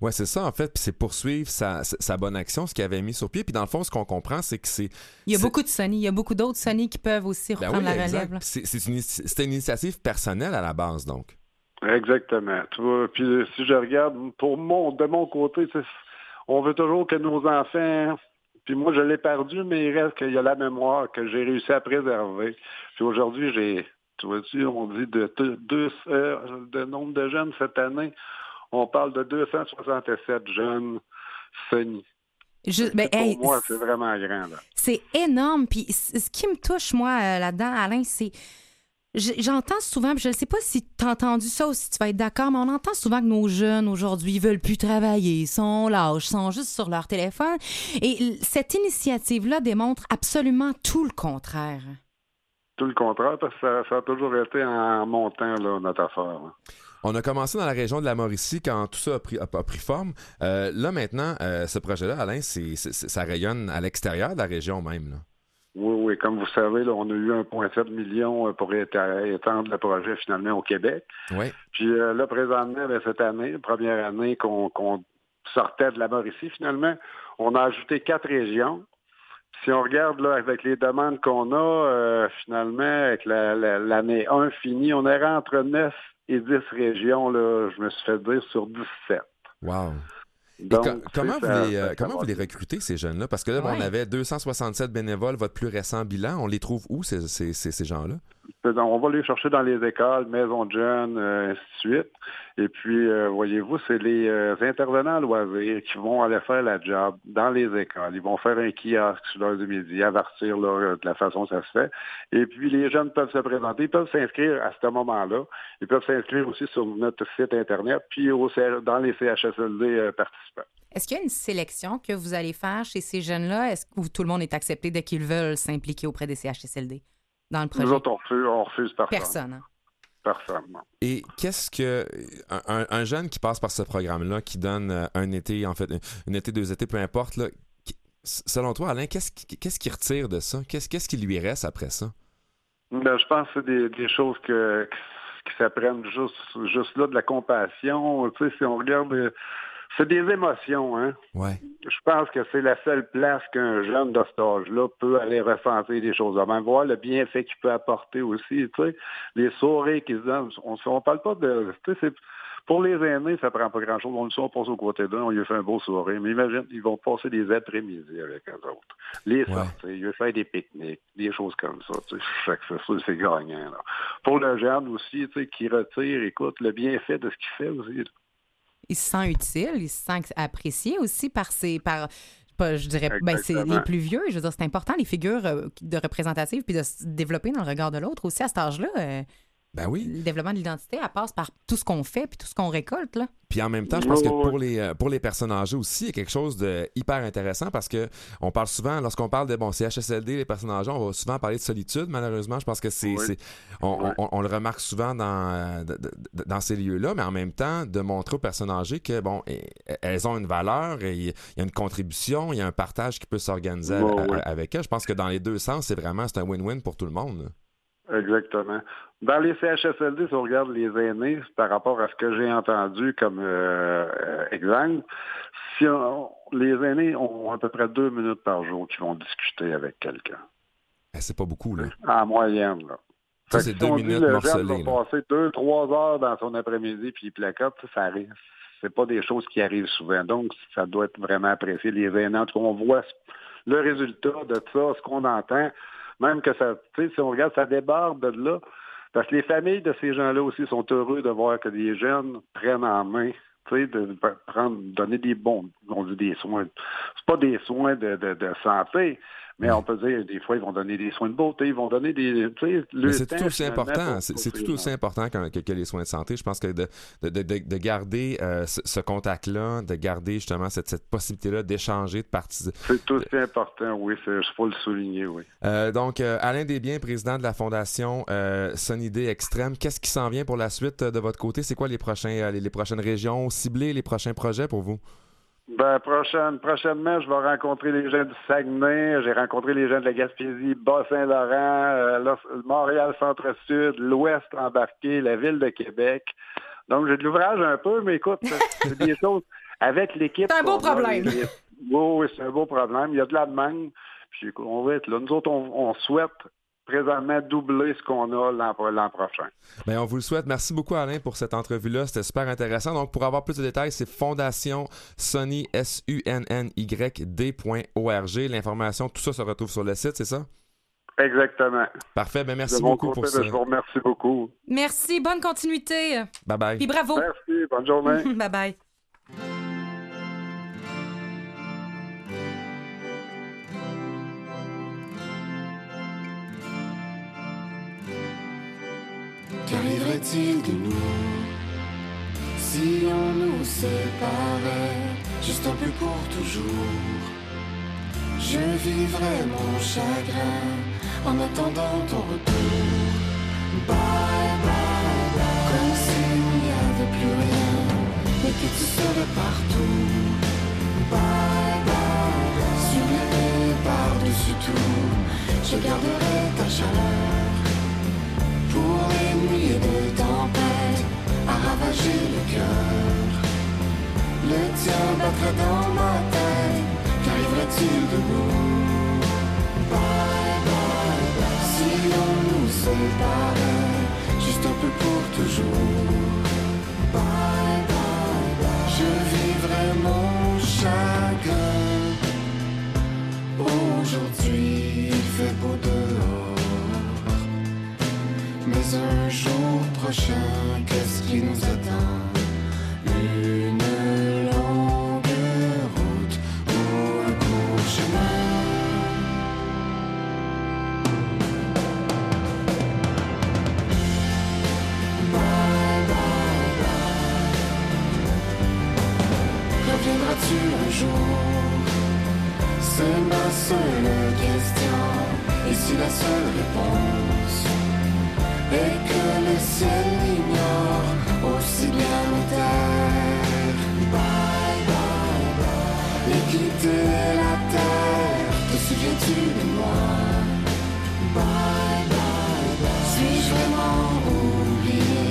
Ouais, c'est ça, en fait. Puis c'est poursuivre sa, sa- bonne action, ce qu'il avait mis sur pied. Puis dans le fond, ce qu'on comprend, c'est que c'est.
Il y a beaucoup de Sony. Il y a beaucoup d'autres Sony qui peuvent aussi
Ben
reprendre
oui,
la
exact.
relève.
c'est- une, une initiative personnelle à la base, donc.
Exactement. Tu vois, puis euh, si je regarde, pour mon, de mon côté, on veut toujours que nos enfants, puis moi je l'ai perdu, mais il reste qu'il y a la mémoire que j'ai réussi à préserver. Puis aujourd'hui, j'ai, tu vois-tu, on dit de deux, euh, de nombre de jeunes cette année, on parle de 267 jeunes.
Je- ben,
Pour
hey,
moi, c'est vraiment grand.
C'est énorme. Puis ce qui me touche, moi, euh, là-dedans, Alain, c'est. Je- J'entends souvent, puis je ne sais pas si tu as entendu ça ou si tu vas être d'accord, mais on entend souvent que nos jeunes aujourd'hui ils veulent plus travailler, sont lâches, sont juste sur leur téléphone. Et cette initiative-là démontre absolument tout le contraire.
Tout le contraire, parce que ça, ça a toujours été en montant, là, notre affaire. là.
On a commencé dans la région de la Mauricie quand tout ça a pris, a- a pris forme. Euh, là, maintenant, euh, ce projet-là, Alain, ça rayonne à l'extérieur de la région même. Là.
Oui, oui. Comme vous savez, là, on a eu 1,7 million euh, pour étendre le projet finalement au Québec.
Oui.
Puis euh, là, présentement, ben, cette année, première année qu'on sortait de la Mauricie, finalement, on a ajouté quatre régions. Si on regarde là, avec les demandes qu'on a, euh, finalement, avec la- la- l'année 1 finie, on est entre 9 et 10 régions, là, je me suis fait dire, sur 17.
Wow.
Donc, sais,
comment, vous
ça-
les, euh,
ça-
comment
ça
vous les recrutez, ces jeunes-là? Parce que là, on avait 267 bénévoles, votre plus récent bilan. On les trouve où, ces, ces, ces, ces gens-là?
On va les chercher dans les écoles, maisons de jeunes, euh, ainsi de suite. Et puis, euh, voyez-vous, c'est les euh, intervenants loisirs qui vont aller faire la job dans les écoles. Ils vont faire un kiosque sur l'heure du midi, avertir euh, de la façon que ça se fait. Et puis, les jeunes peuvent se présenter, ils peuvent s'inscrire à ce moment-là. Ils peuvent s'inscrire aussi sur notre site Internet, puis au, dans les CHSLD participants.
Est-ce qu'il y a une sélection que vous allez faire chez ces jeunes-là? Est-ce que tout le monde est accepté dès qu'ils veulent s'impliquer auprès des CHSLD dans le projet?
Nous autres, on refuse, on refuse personne.
Personne. hein?
Personne, non.
Et qu'est-ce que. Un, un- un jeune qui passe par ce programme-là, qui donne euh, un été, en fait, un été, deux étés, peu importe, là, selon toi, Alain, qu'est-ce qui- qu'est-ce qu'il retire de ça? Qu'est-ce qu'est-ce qui lui reste après ça?
Ben, je pense que c'est des, des choses que, qui s'apprennent juste, juste là, de la compassion. Tu sais, si on regarde, euh, c'est des émotions, hein.
Ouais.
Je pense que c'est la seule place qu'un jeune de cet âge-là peut aller ressentir des choses. Même voir le bienfait qu'il peut apporter aussi, tu sais, les sourires qu'ils donnent. On ne parle pas de... Tu sais, c'est- pour les aînés, ça prend pas grand-chose. On le sait, on passe au côté d'un, on lui fait un beau sourire. Mais imagine, ils vont passer des après-midi avec eux autres. Les sortir, ils veulent faire des pique-niques, des choses comme ça. Tu sais, c'est gagnant. là. Pour le jeune aussi, tu sais, qui retire, écoute, le bienfait de ce qu'il fait aussi. là.
Il se sent utile, il se sent apprécié aussi par ses. Par, je dirais, ben, c'est les plus vieux. Je veux dire, c'est important, les figures euh, de représentatives, puis de se développer dans le regard de l'autre aussi à cet âge-là.
Ben oui.
Le développement de l'identité, elle passe par tout ce qu'on fait, puis tout ce qu'on récolte. Là.
Puis en même temps, je pense que pour les, euh, pour les personnes âgées aussi, il y a quelque chose de hyper intéressant parce que on parle souvent, lorsqu'on parle de bon, CHSLD, les personnes âgées, on va souvent parler de solitude, malheureusement. Je pense que c'est.
Oui.
on, on- on le remarque souvent dans, euh, dans ces lieux-là, mais en même temps, de montrer aux personnes âgées que, bon, elles ont une valeur, et il y a une contribution, il y a un partage qui peut s'organiser
Ouais,
a-
ouais.
avec elles. Je pense que dans les deux sens, c'est vraiment c'est un win-win pour tout le monde.
Exactement. Dans les CHSLD, si on regarde les aînés, par rapport à ce que j'ai entendu comme euh, euh, exemple, si on- les aînés ont à peu près deux minutes par jour qui vont discuter avec quelqu'un.
Eh, c'est pas beaucoup, là.
En moyenne, là.
Ça, c'est deux
si on dit
minutes
le
morcelées,
va passer deux, trois heures dans son après-midi puis il placote, ça, ça arrive. C'est pas des choses qui arrivent souvent. Donc, ça doit être vraiment apprécié. Les aînés, en tout cas, on voit le résultat de ça, ce qu'on entend. Même que ça, si on regarde, ça déborde de là. Parce que les familles de ces gens-là aussi sont heureux de voir que des jeunes prennent en main, de prendre, donner des bons, on dit des soins. C'est pas des soins de santé, mais on peut dire, des fois, ils vont donner des soins de beauté, ils vont donner des,
c'est tout aussi important. C'est tout aussi important que, les soins de santé. Je pense que de, de, de- de- de garder euh, ce, ce contact-là, de garder justement cette, cette possibilité-là d'échanger, de participer.
C'est aussi important, oui, il faut le souligner, oui.
Euh, donc, euh, Alain Desbiens, président de la Fondation Sonidée Extrême, qu'est-ce qui s'en vient pour la suite de votre côté? C'est quoi les, prochains, les, les prochaines régions ciblées, les prochains projets pour vous?
Ben, prochaine, prochainement, je vais rencontrer les gens du Saguenay, j'ai rencontré les gens de la Gaspésie, Bas-Saint-Laurent, euh, Montréal Centre-Sud, l'Ouest embarqué, la ville de Québec. Donc, j'ai de l'ouvrage un peu, mais écoute, c'est [LAUGHS] des choses avec l'équipe.
C'est un beau problème.
les- Oui, c'est un beau problème. Il y a de la demande. Puis, on va être là. Nous autres, on, on souhaite présentement doubler ce qu'on a l'an l'an prochain.
Bien, on vous le souhaite. Merci beaucoup, Alain, pour cette entrevue-là. C'était super intéressant. Donc, pour avoir plus de détails, c'est Fondation Sony, S-U-N-N-Y-D.org. L'information, tout ça se retrouve sur le site, c'est ça?
Exactement.
Parfait. Ben, merci
de mon
beaucoup
côté,
pour ça.
ben, je vous remercie beaucoup.
Merci, bonne continuité.
Bye bye.
Puis bravo.
Merci, bonne journée. [LAUGHS]
bye bye.
Qu'arriverait-il de nous? Si on nous séparait juste un peu pour toujours Je vivrais mon chagrin en attendant ton retour. Bye bye comme s'il n'y avait plus rien, mais que tu serais partout. Bye bye bye, par-dessus tout, je garderai ta chaleur pour les nuits de tempête à ravager le cœur. Le tien battrait dans ma tête, qu'arriverait-il de nous Bye bye bye, si on nous séparait, juste un peu pour toujours. Bye bye bye, je vivrai mon chagrin. Aujourd'hui, il fait beau Un jour prochain, qu'est-ce qui nous attend? Une longue route ou un court chemin. Bye bye bye Reviendras-tu un jour? C'est ma seule question. Et si la seule réponse et que le ciel l'ignore aussi bien la terre. Bye bye bye, quitter la terre. Te souviens-tu de moi? Bye bye bye, suis-je vraiment oublié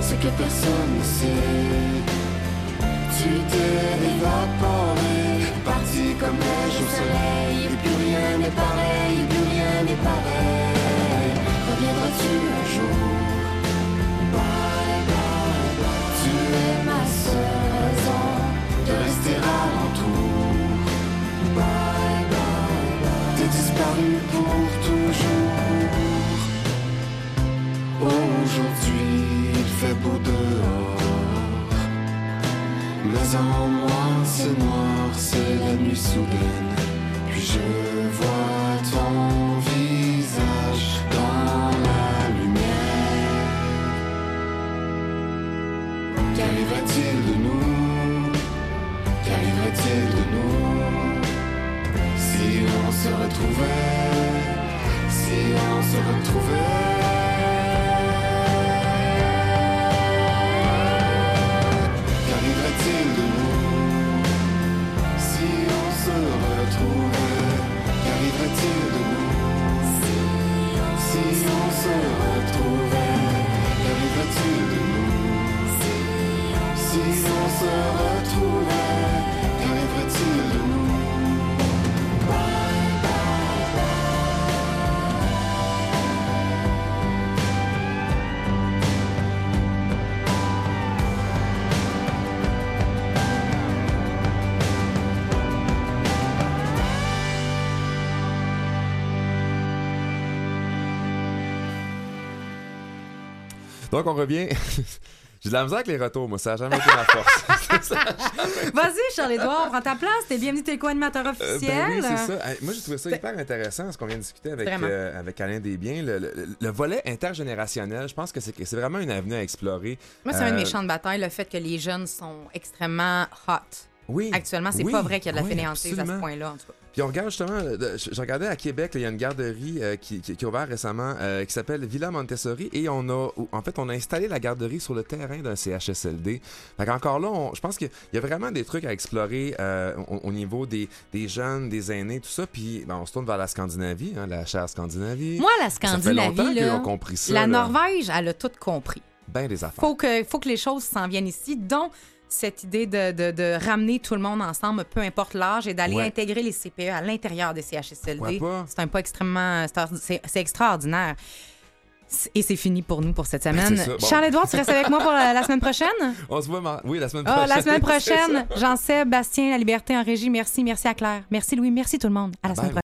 ce que personne ne sait? Tu t'es évaporé, parti comme neige au soleil, et plus rien n'est pareil, plus rien n'est pareil. Reviendras-tu
Donc, on revient. J'ai de la misère avec les retours, moi. Ça n'a jamais été ma force. [LAUGHS]
Vas-y, Charles-Édouard, prends ta place. T'es bienvenu, t'es co-animateur
Euh,
officiel.
ben oui, c'est ça. Moi, j'ai trouvé ça hyper intéressant, ce qu'on vient de discuter avec, euh, avec Alain Desbiens. Le, le- le volet intergénérationnel, je pense que c'est vraiment une avenue à explorer.
Moi, c'est un de
Euh,
mes champs de bataille, le fait que les jeunes sont extrêmement hot.
Oui.
Actuellement, c'est
Oui,
pas vrai qu'il y a de la
oui,
fainéantise à ce point-là, en tout cas.
Puis on regarde justement, euh, je je regardais à Québec, il y a une garderie euh, qui, qui, qui a ouvert récemment euh, qui s'appelle Villa Montessori et on a, en fait, on a installé la garderie sur le terrain d'un CHSLD. Fait qu'encore là, on- je pense qu'il y a vraiment des trucs à explorer euh, au, au niveau des, des jeunes, des aînés, tout ça. Puis ben, on se tourne vers la Scandinavie, hein, la chère Scandinavie.
Moi, la
Ça fait longtemps
Scandinavie,
qu'ils
là,
ont compris ça.
la
là.
Norvège, elle a tout compris.
Ben des affaires.
Faut que, faut que les choses s'en viennent ici, dont cette idée de, de- de ramener tout le monde ensemble, peu importe l'âge, et d'aller
Ouais.
intégrer les CPE à l'intérieur des CHSLD. C'est un pas extrêmement... c'est ordi- C'est c'est extraordinaire. Et c'est fini pour nous pour cette semaine.
Ben, ça, bon.
Charles-Édouard, tu restes avec moi pour la, la semaine prochaine? [LAUGHS]
On se voit, mar- oui, la semaine
Ah,
prochaine.
la semaine prochaine, [LAUGHS] Jean-Sébastien, La Liberté en régie. Merci, merci à Claire. Merci Louis, merci tout le monde. À la semaine prochaine.